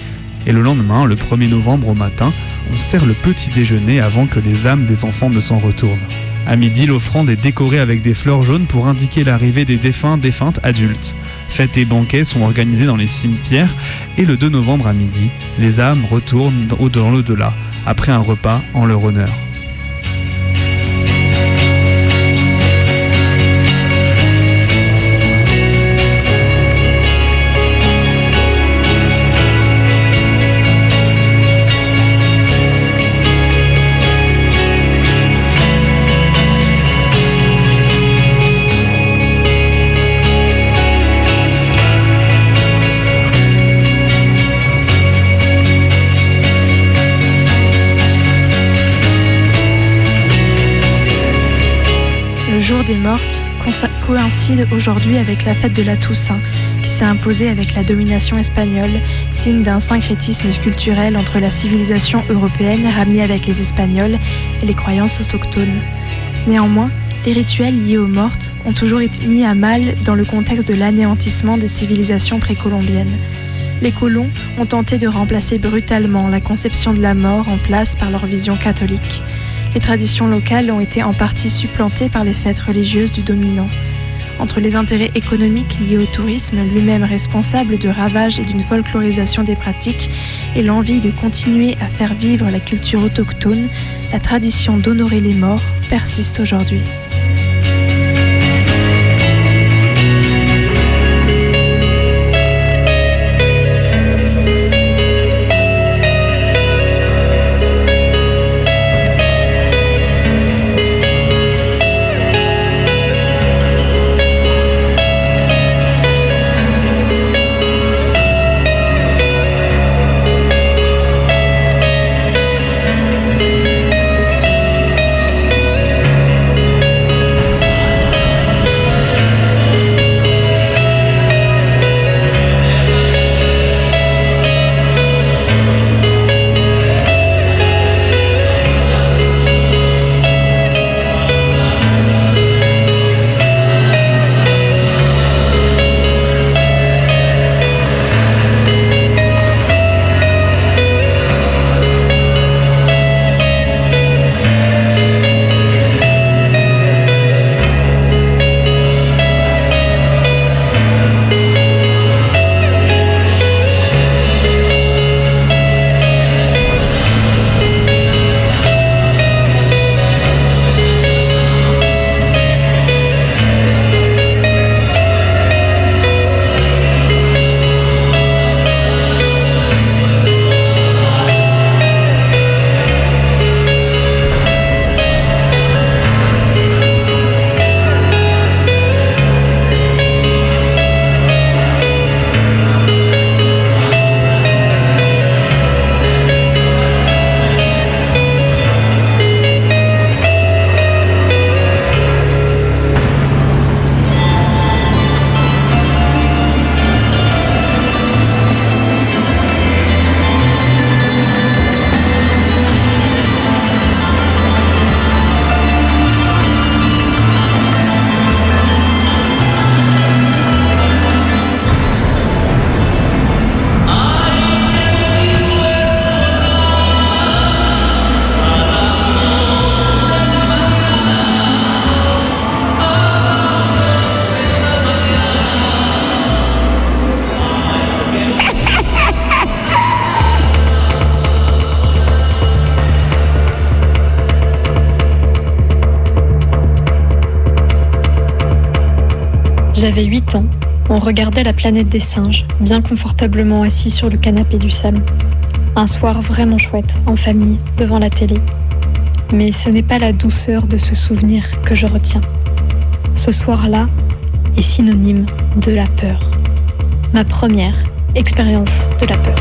et le lendemain, le 1er novembre au matin, on sert le petit déjeuner avant que les âmes des enfants ne s'en retournent. À midi, l'offrande est décorée avec des fleurs jaunes pour indiquer l'arrivée des défunts défuntes adultes. Fêtes et banquets sont organisés dans les cimetières et le 2 novembre à midi, les âmes retournent dans l'au-delà après un repas en leur honneur. Jour des mortes coïncide aujourd'hui avec la fête de la Toussaint, qui s'est imposée avec la domination espagnole, signe d'un syncrétisme culturel entre la civilisation européenne ramenée avec les Espagnols et les croyances autochtones. Néanmoins, les rituels liés aux mortes ont toujours été mis à mal dans le contexte de l'anéantissement des civilisations précolombiennes. Les colons ont tenté de remplacer brutalement la conception de la mort en place par leur vision catholique. Les traditions locales ont été en partie supplantées par les fêtes religieuses du dominant. Entre les intérêts économiques liés au tourisme, lui-même responsable de ravages et d'une folklorisation des pratiques, et l'envie de continuer à faire vivre la culture autochtone, la tradition d'honorer les morts persiste aujourd'hui. J'avais 8 ans. On regardait la planète des singes, bien confortablement assis sur le canapé du salon. Un soir vraiment chouette, en famille, devant la télé. Mais ce n'est pas la douceur de ce souvenir que je retiens. Ce soir-là est synonyme de la peur. Ma première expérience de la peur.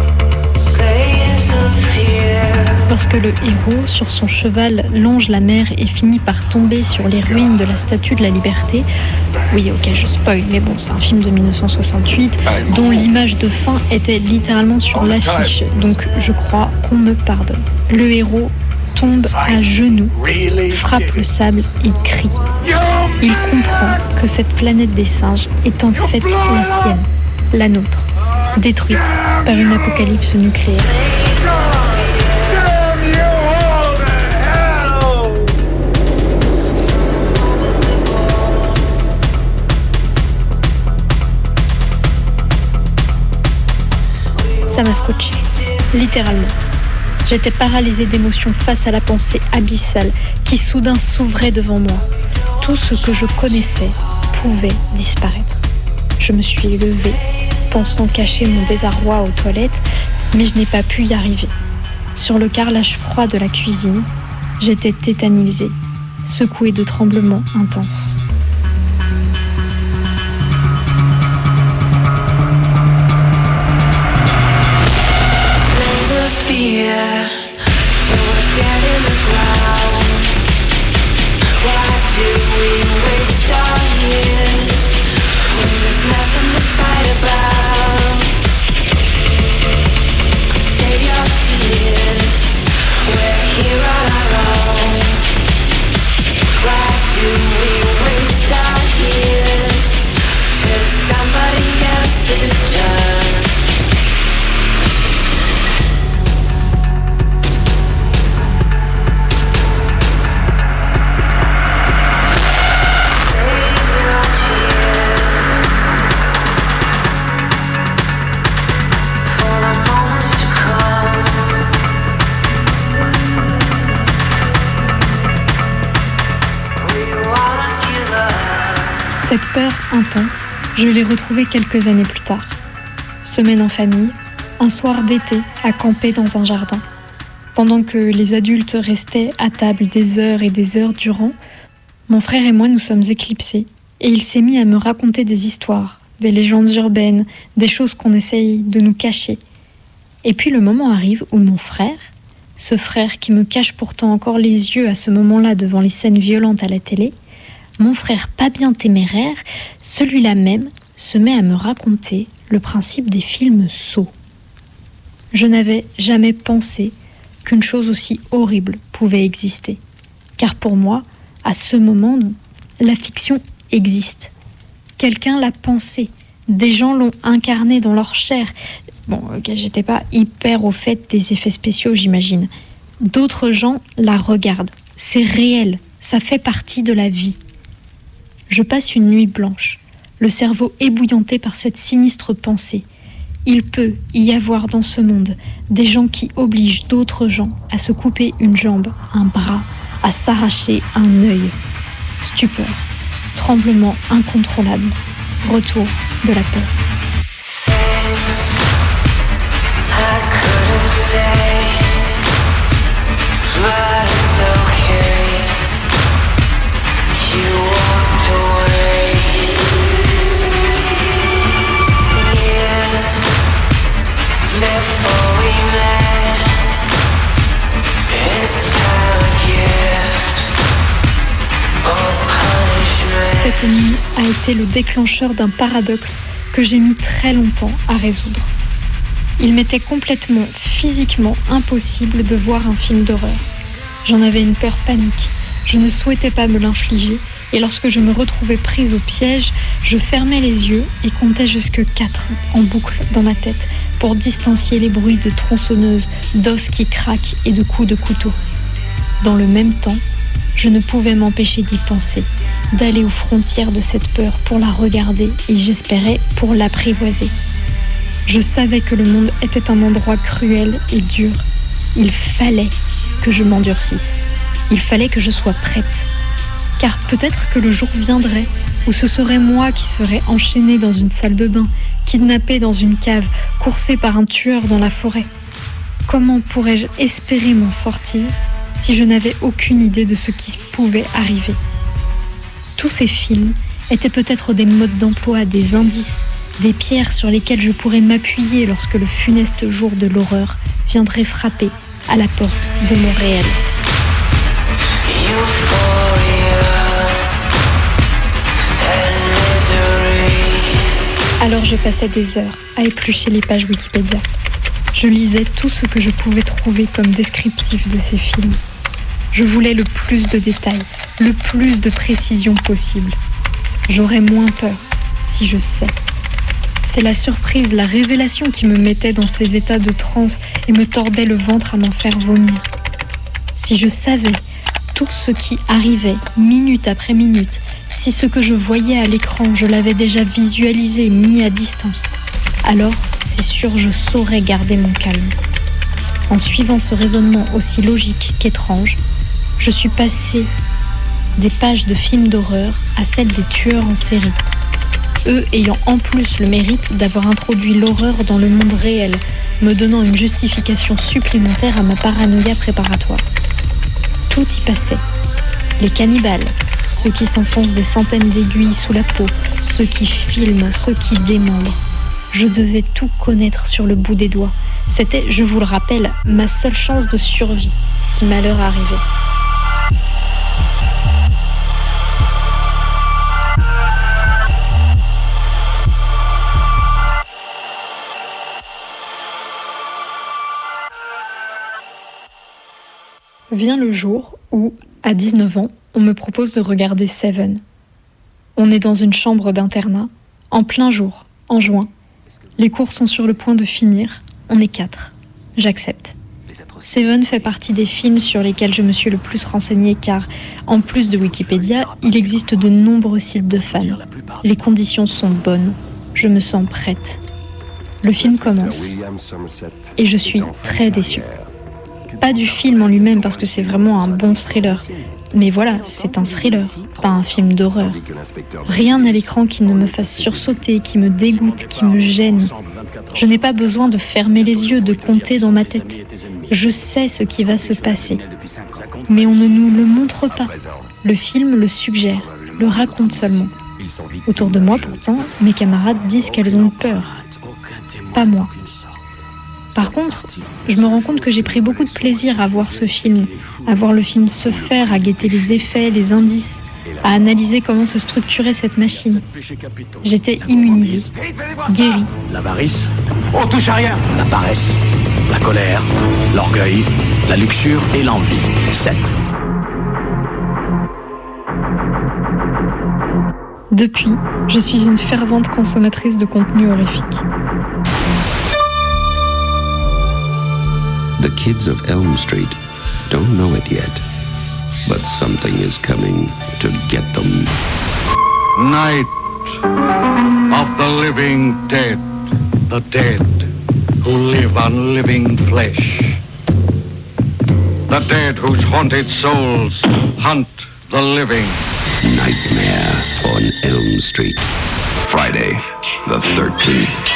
Lorsque le héros, sur son cheval, longe la mer et finit par tomber sur les ruines de la Statue de la Liberté, oui, ok, je spoil, mais bon, c'est un film de 1968 dont l'image de fin était littéralement sur l'affiche, donc je crois qu'on me pardonne. Le héros tombe à genoux, frappe le sable et crie. Il comprend que cette planète des singes est en fait la sienne, la nôtre, détruite par une apocalypse nucléaire. Scotché, littéralement. J'étais paralysée d'émotion face à la pensée abyssale qui soudain s'ouvrait devant moi. Tout ce que je connaissais pouvait disparaître. Je me suis levée, pensant cacher mon désarroi aux toilettes, mais je n'ai pas pu y arriver. Sur le carrelage froid de la cuisine, j'étais tétanisée, secouée de tremblements intenses. Je l'ai retrouvée quelques années plus tard. Semaine en famille, un soir d'été à camper dans un jardin. Pendant que les adultes restaient à table des heures et des heures durant, mon frère et moi nous sommes éclipsés et il s'est mis à me raconter des histoires, des légendes urbaines, des choses qu'on essaye de nous cacher. Et puis le moment arrive où mon frère, ce frère qui me cache pourtant encore les yeux à ce moment-là devant les scènes violentes à la télé, mon frère pas bien téméraire, celui-là même, se met à me raconter le principe des films sots. Je n'avais jamais pensé qu'une chose aussi horrible pouvait exister. Car pour moi, à ce moment, la fiction existe. Quelqu'un l'a pensé. Des gens l'ont incarné dans leur chair. Bon, j'étais pas hyper au fait des effets spéciaux, j'imagine. D'autres gens la regardent. C'est réel. Ça fait partie de la vie. Je passe une nuit blanche, le cerveau ébouillanté par cette sinistre pensée. Il peut y avoir dans ce monde des gens qui obligent d'autres gens à se couper une jambe, un bras, à s'arracher un œil. Stupeur, tremblement incontrôlable, retour de la peur. Cette nuit a été le déclencheur d'un paradoxe que j'ai mis très longtemps à résoudre. Il m'était complètement physiquement impossible de voir un film d'horreur. J'en avais une peur panique. Je ne souhaitais pas me l'infliger et lorsque je me retrouvais prise au piège, je fermais les yeux et comptais jusque quatre en boucle dans ma tête pour distancier les bruits de tronçonneuses, d'os qui craquent et de coups de couteau. Dans le même temps, je ne pouvais m'empêcher d'y penser, d'aller aux frontières de cette peur pour la regarder et j'espérais pour l'apprivoiser. Je savais que le monde était un endroit cruel et dur. Il fallait que je m'endurcisse. Il fallait que je sois prête. Car peut-être que le jour viendrait où ce serait moi qui serais enchaînée dans une salle de bain, kidnappée dans une cave, coursée par un tueur dans la forêt. Comment pourrais-je espérer m'en sortir? Si je n'avais aucune idée de ce qui pouvait arriver Tous ces films étaient peut-être des modes d'emploi, des indices, des pierres sur lesquelles je pourrais m'appuyer lorsque le funeste jour de l'horreur viendrait frapper à la porte de mon réel. Alors je passais des heures à éplucher les pages Wikipédia. Je lisais tout ce que je pouvais trouver comme descriptif de ces films. Je voulais le plus de détails, le plus de précision possible. J'aurais moins peur si je sais. C'est la surprise, la révélation qui me mettait dans ces états de transe et me tordait le ventre à m'en faire vomir. Si je savais tout ce qui arrivait minute après minute, si ce que je voyais à l'écran, je l'avais déjà visualisé, mis à distance, alors c'est sûr je saurais garder mon calme. En suivant ce raisonnement aussi logique qu'étrange, je suis passée des pages de films d'horreur à celles des tueurs en série. Eux ayant en plus le mérite d'avoir introduit l'horreur dans le monde réel, me donnant une justification supplémentaire à ma paranoïa préparatoire. Tout y passait. Les cannibales, ceux qui s'enfoncent des centaines d'aiguilles sous la peau, ceux qui filment, ceux qui démembrent. Je devais tout connaître sur le bout des doigts. C'était, je vous le rappelle, ma seule chance de survie si malheur arrivait. Vient le jour où, à 19 ans, on me propose de regarder Seven. On est dans une chambre d'internat, en plein jour, en juin. Les cours sont sur le point de finir, on est quatre. J'accepte. Seven fait partie des films sur lesquels je me suis le plus renseigné car, en plus de Wikipédia, il existe de nombreux sites de fans. Les conditions sont bonnes, je me sens prête. Le film commence et je suis très déçue pas du film en lui-même parce que c'est vraiment un bon thriller, Mais voilà, c'est un thriller, pas un film d'horreur. Rien à l'écran qui ne me fasse sursauter, qui me dégoûte, qui me gêne. Je n'ai pas besoin de fermer les yeux, de compter dans ma tête. Je sais ce qui va se passer. Mais on ne nous le montre pas. Le film le suggère, le raconte seulement. Autour de moi, pourtant, mes camarades disent qu'elles ont peur. Pas moi. Par contre, je me rends compte que j'ai pris beaucoup de plaisir à voir ce film, à voir le film se faire, à guetter les effets, les indices, à analyser comment se structurait cette machine. J'étais immunisée, guérie. L'avarice On touche à rien La paresse, la colère, l'orgueil, la luxure et l'envie. 7. Depuis, je suis une fervente consommatrice de contenu horrifique. The kids of Elm Street don't know it yet, but something is coming to get them. Night of the living dead, the dead who live on living flesh. The dead whose haunted souls hunt the living. Nightmare on Elm Street. Friday, the 13th.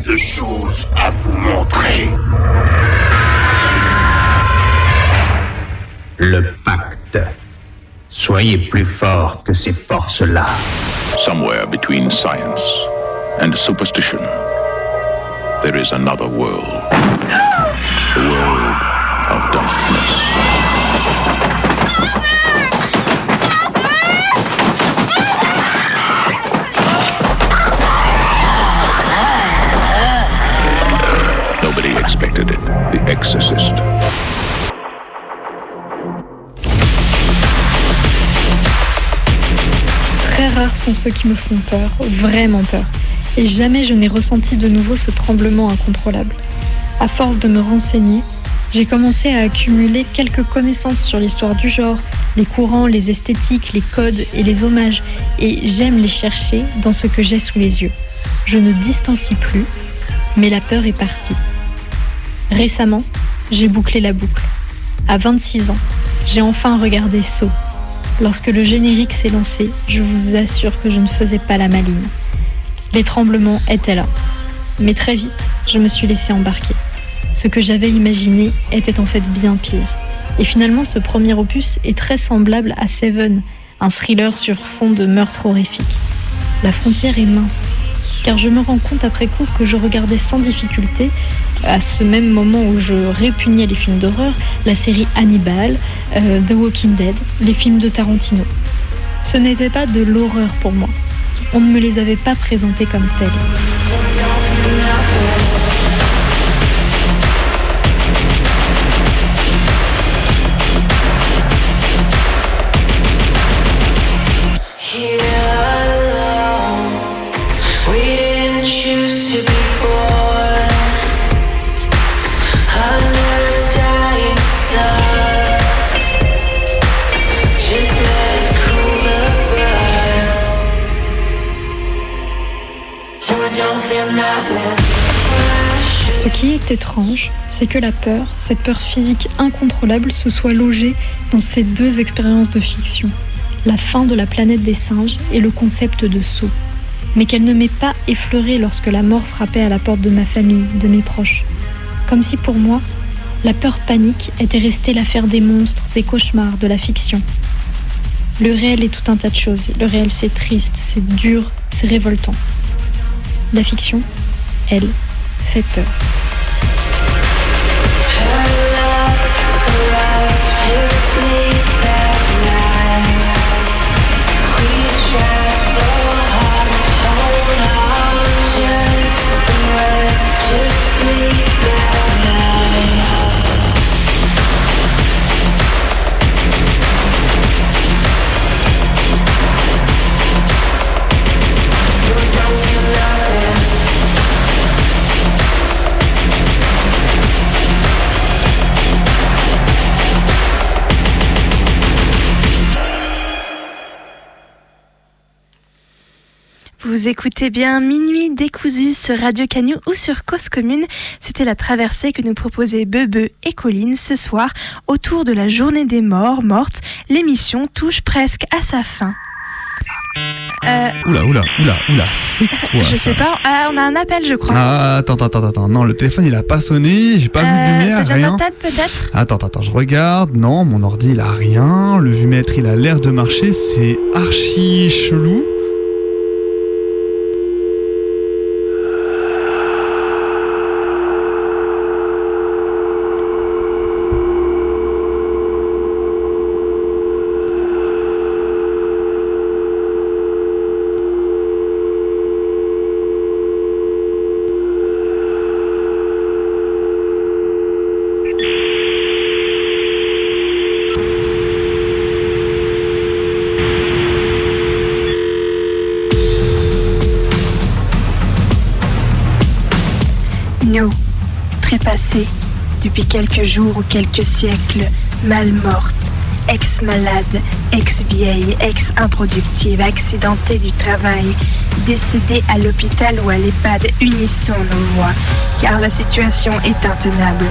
De choses à vous montrer. Le pacte. Soyez plus fort que ces forces-là. Somewhere between science and superstition, there is another world. The world of darkness. The Exorcist. Très rares sont ceux qui me font peur, vraiment peur. Et jamais je n'ai ressenti de nouveau ce tremblement incontrôlable. À force de me renseigner, j'ai commencé à accumuler quelques connaissances sur l'histoire du genre, les courants, les esthétiques, les codes et les hommages, et j'aime les chercher dans ce que j'ai sous les yeux. Je ne distancie plus, mais la peur est partie. Récemment, j'ai bouclé la boucle. À 26 ans, j'ai enfin regardé Saw. Lorsque le générique s'est lancé, je vous assure que je ne faisais pas la maline. Les tremblements étaient là. Mais très vite, je me suis laissé embarquer. Ce que j'avais imaginé était en fait bien pire. Et finalement, ce premier opus est très semblable à Seven, un thriller sur fond de meurtre horrifique. La frontière est mince, car je me rends compte après coup que je regardais sans difficulté, à ce même moment où je répugnais les films d'horreur, la série Hannibal, euh, The Walking Dead, les films de Tarantino. Ce n'était pas de l'horreur pour moi. On ne me les avait pas présentés comme tels. Qui est étrange, c'est que la peur, cette peur physique incontrôlable, se soit logée dans ces deux expériences de fiction, la fin de la planète des singes et le concept de saut, mais qu'elle ne m'ait pas effleuré lorsque la mort frappait à la porte de ma famille, de mes proches. Comme si pour moi, la peur panique était restée l'affaire des monstres, des cauchemars, de la fiction. Le réel est tout un tas de choses. Le réel, c'est triste, c'est dur, c'est révoltant. La fiction, elle, fait peur. Vous écoutez bien Minuit décousu sur Radio Canu ou sur Cause Commune. C'était la traversée que nous proposaient Bebe et Colline ce soir autour de la journée des morts mortes. L'émission touche presque à sa fin. Euh, Oula, oula, oula, oula, c'est quoi je ça sais pas, ah, on a un appel je crois. Ah, attends, attends, attends, attends. Non, le téléphone il a pas sonné, j'ai pas vu de Euh, lumière, ça vient rien. d'un tab peut-être? Attends, attends, attends, je regarde. Non, mon ordi il a rien. Le vumètre il a l'air de marcher, c'est archi chelou. Quelques jours ou quelques siècles, mal mortes, ex-malades, ex-vieilles, ex-improductives, accidentées du travail, décédées à l'hôpital ou à l'EHPAD, unissons nos voix, car la situation est intenable.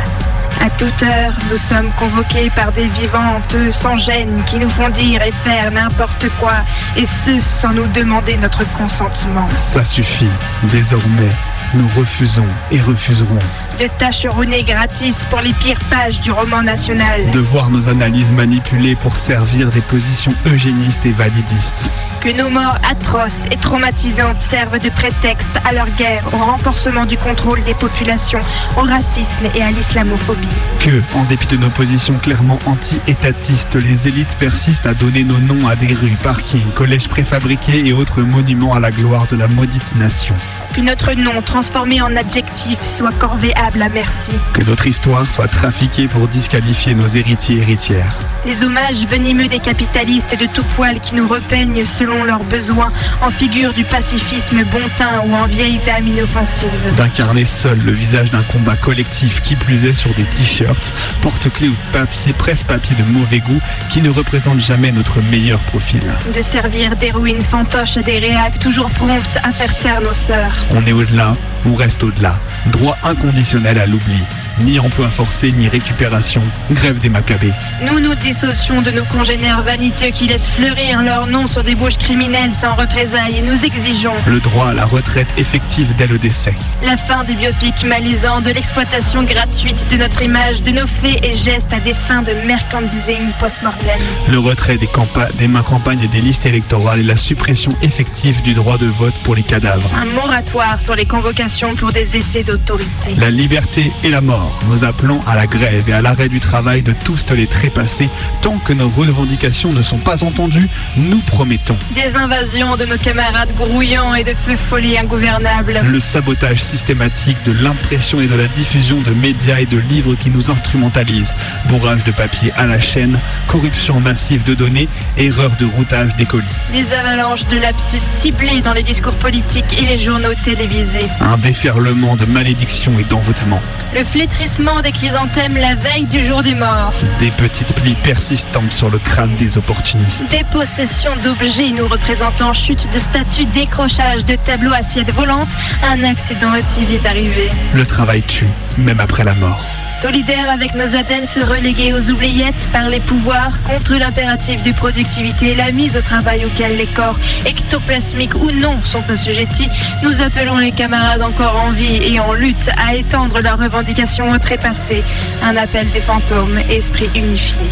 À toute heure, nous sommes convoqués par des vivants honteux, sans gêne, qui nous font dire et faire n'importe quoi, et ce, sans nous demander notre consentement. Ça suffit. Désormais, nous refusons et refuserons De tâcheronner gratis pour les pires pages du roman national. de voir nos analyses manipulées pour servir des positions eugénistes et validistes. Que nos morts atroces et traumatisantes servent de prétexte à leur guerre, au renforcement du contrôle des populations, au racisme et à l'islamophobie. Que, en dépit de nos positions clairement anti-étatistes, les élites persistent à donner nos noms à des rues, parkings, collèges préfabriqués et autres monuments à la gloire de la maudite nation. Que notre nom, transformé en adjectif, soit corvéable à merci. Que notre histoire soit trafiquée pour disqualifier nos héritiers et héritières. Les hommages venimeux des capitalistes de tout poil qui nous repeignent selon leurs besoins en figure du pacifisme bon teint ou en vieille dame inoffensive. D'incarner seul le visage d'un combat collectif qui plus est sur des t-shirts, porte-clés ou papier, presse-papier de mauvais goût qui ne représentent jamais notre meilleur profil. De servir d'héroïne fantoche à des réacs toujours promptes à faire taire nos sœurs. On est au-delà, on reste au-delà. Droit inconditionnel à l'oubli. Ni emploi forcé, ni récupération. Grève des macabées. Nous nous dissocions de nos congénères vaniteux qui laissent fleurir leur nom sur des bouches criminelles sans représailles et nous exigeons Le droit à la retraite effective dès le décès. la fin des biopics malaisants, de l'exploitation gratuite de notre image, de nos faits et gestes à des fins de merchandising post-mortem. Le retrait des, campa- des campagnes et des listes électorales et la suppression effective du droit de vote pour les cadavres. Un moratoire sur les convocations pour des effets d'autorité. La liberté et la mort. Nous appelons à la grève et à l'arrêt du travail de tous les trépassés. Tant que nos revendications ne sont pas entendues, nous promettons Des invasions de nos camarades grouillants et de feux folie ingouvernables. le sabotage systématique de l'impression et de la diffusion de médias et de livres qui nous instrumentalisent. Bourrage de papier à la chaîne, corruption massive de données, erreur de routage des colis. Des avalanches de lapsus ciblés dans les discours politiques et les journaux télévisés. Un déferlement de malédictions et d'envoûtements. Le flétrissement des chrysanthèmes la veille du jour des morts. Des petites pluies persistantes sur le crâne des opportunistes. Des possessions d'objets nous représentant chute de statues, décrochage de tableaux assiettes volantes, un accident aussi vite arrivé. Le travail tue, même après la mort. Solidaires avec nos adelphes relégués aux oubliettes par les pouvoirs contre l'impératif de productivité, la mise au travail auquel les corps ectoplasmiques ou non sont assujettis, nous appelons les camarades encore en vie et en lutte à étendre leurs revendications au trépassé. Un appel des fantômes, esprit unifié.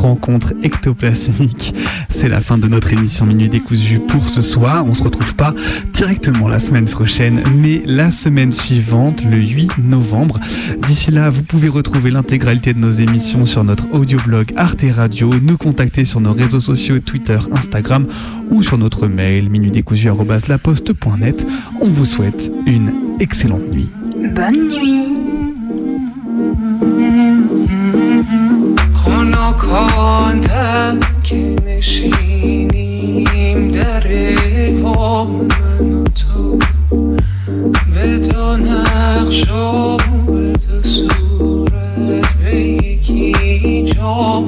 Rencontre ectoplasmique, c'est la fin de notre émission Minuit décousu pour ce soir. On se retrouve pas directement la semaine prochaine, mais la semaine suivante, le 8 novembre. D'ici là, vous pouvez retrouver l'intégralité de nos émissions sur notre audioblog Arte Radio, nous contacter sur nos réseaux sociaux Twitter, Instagram ou sur notre mail minutdécousu@laposte.net. On vous souhaite une excellente nuit. Bonne nuit. خنکاندم که نشینیم در با من و تو. به دو نقش و به دو صورت به یکی جا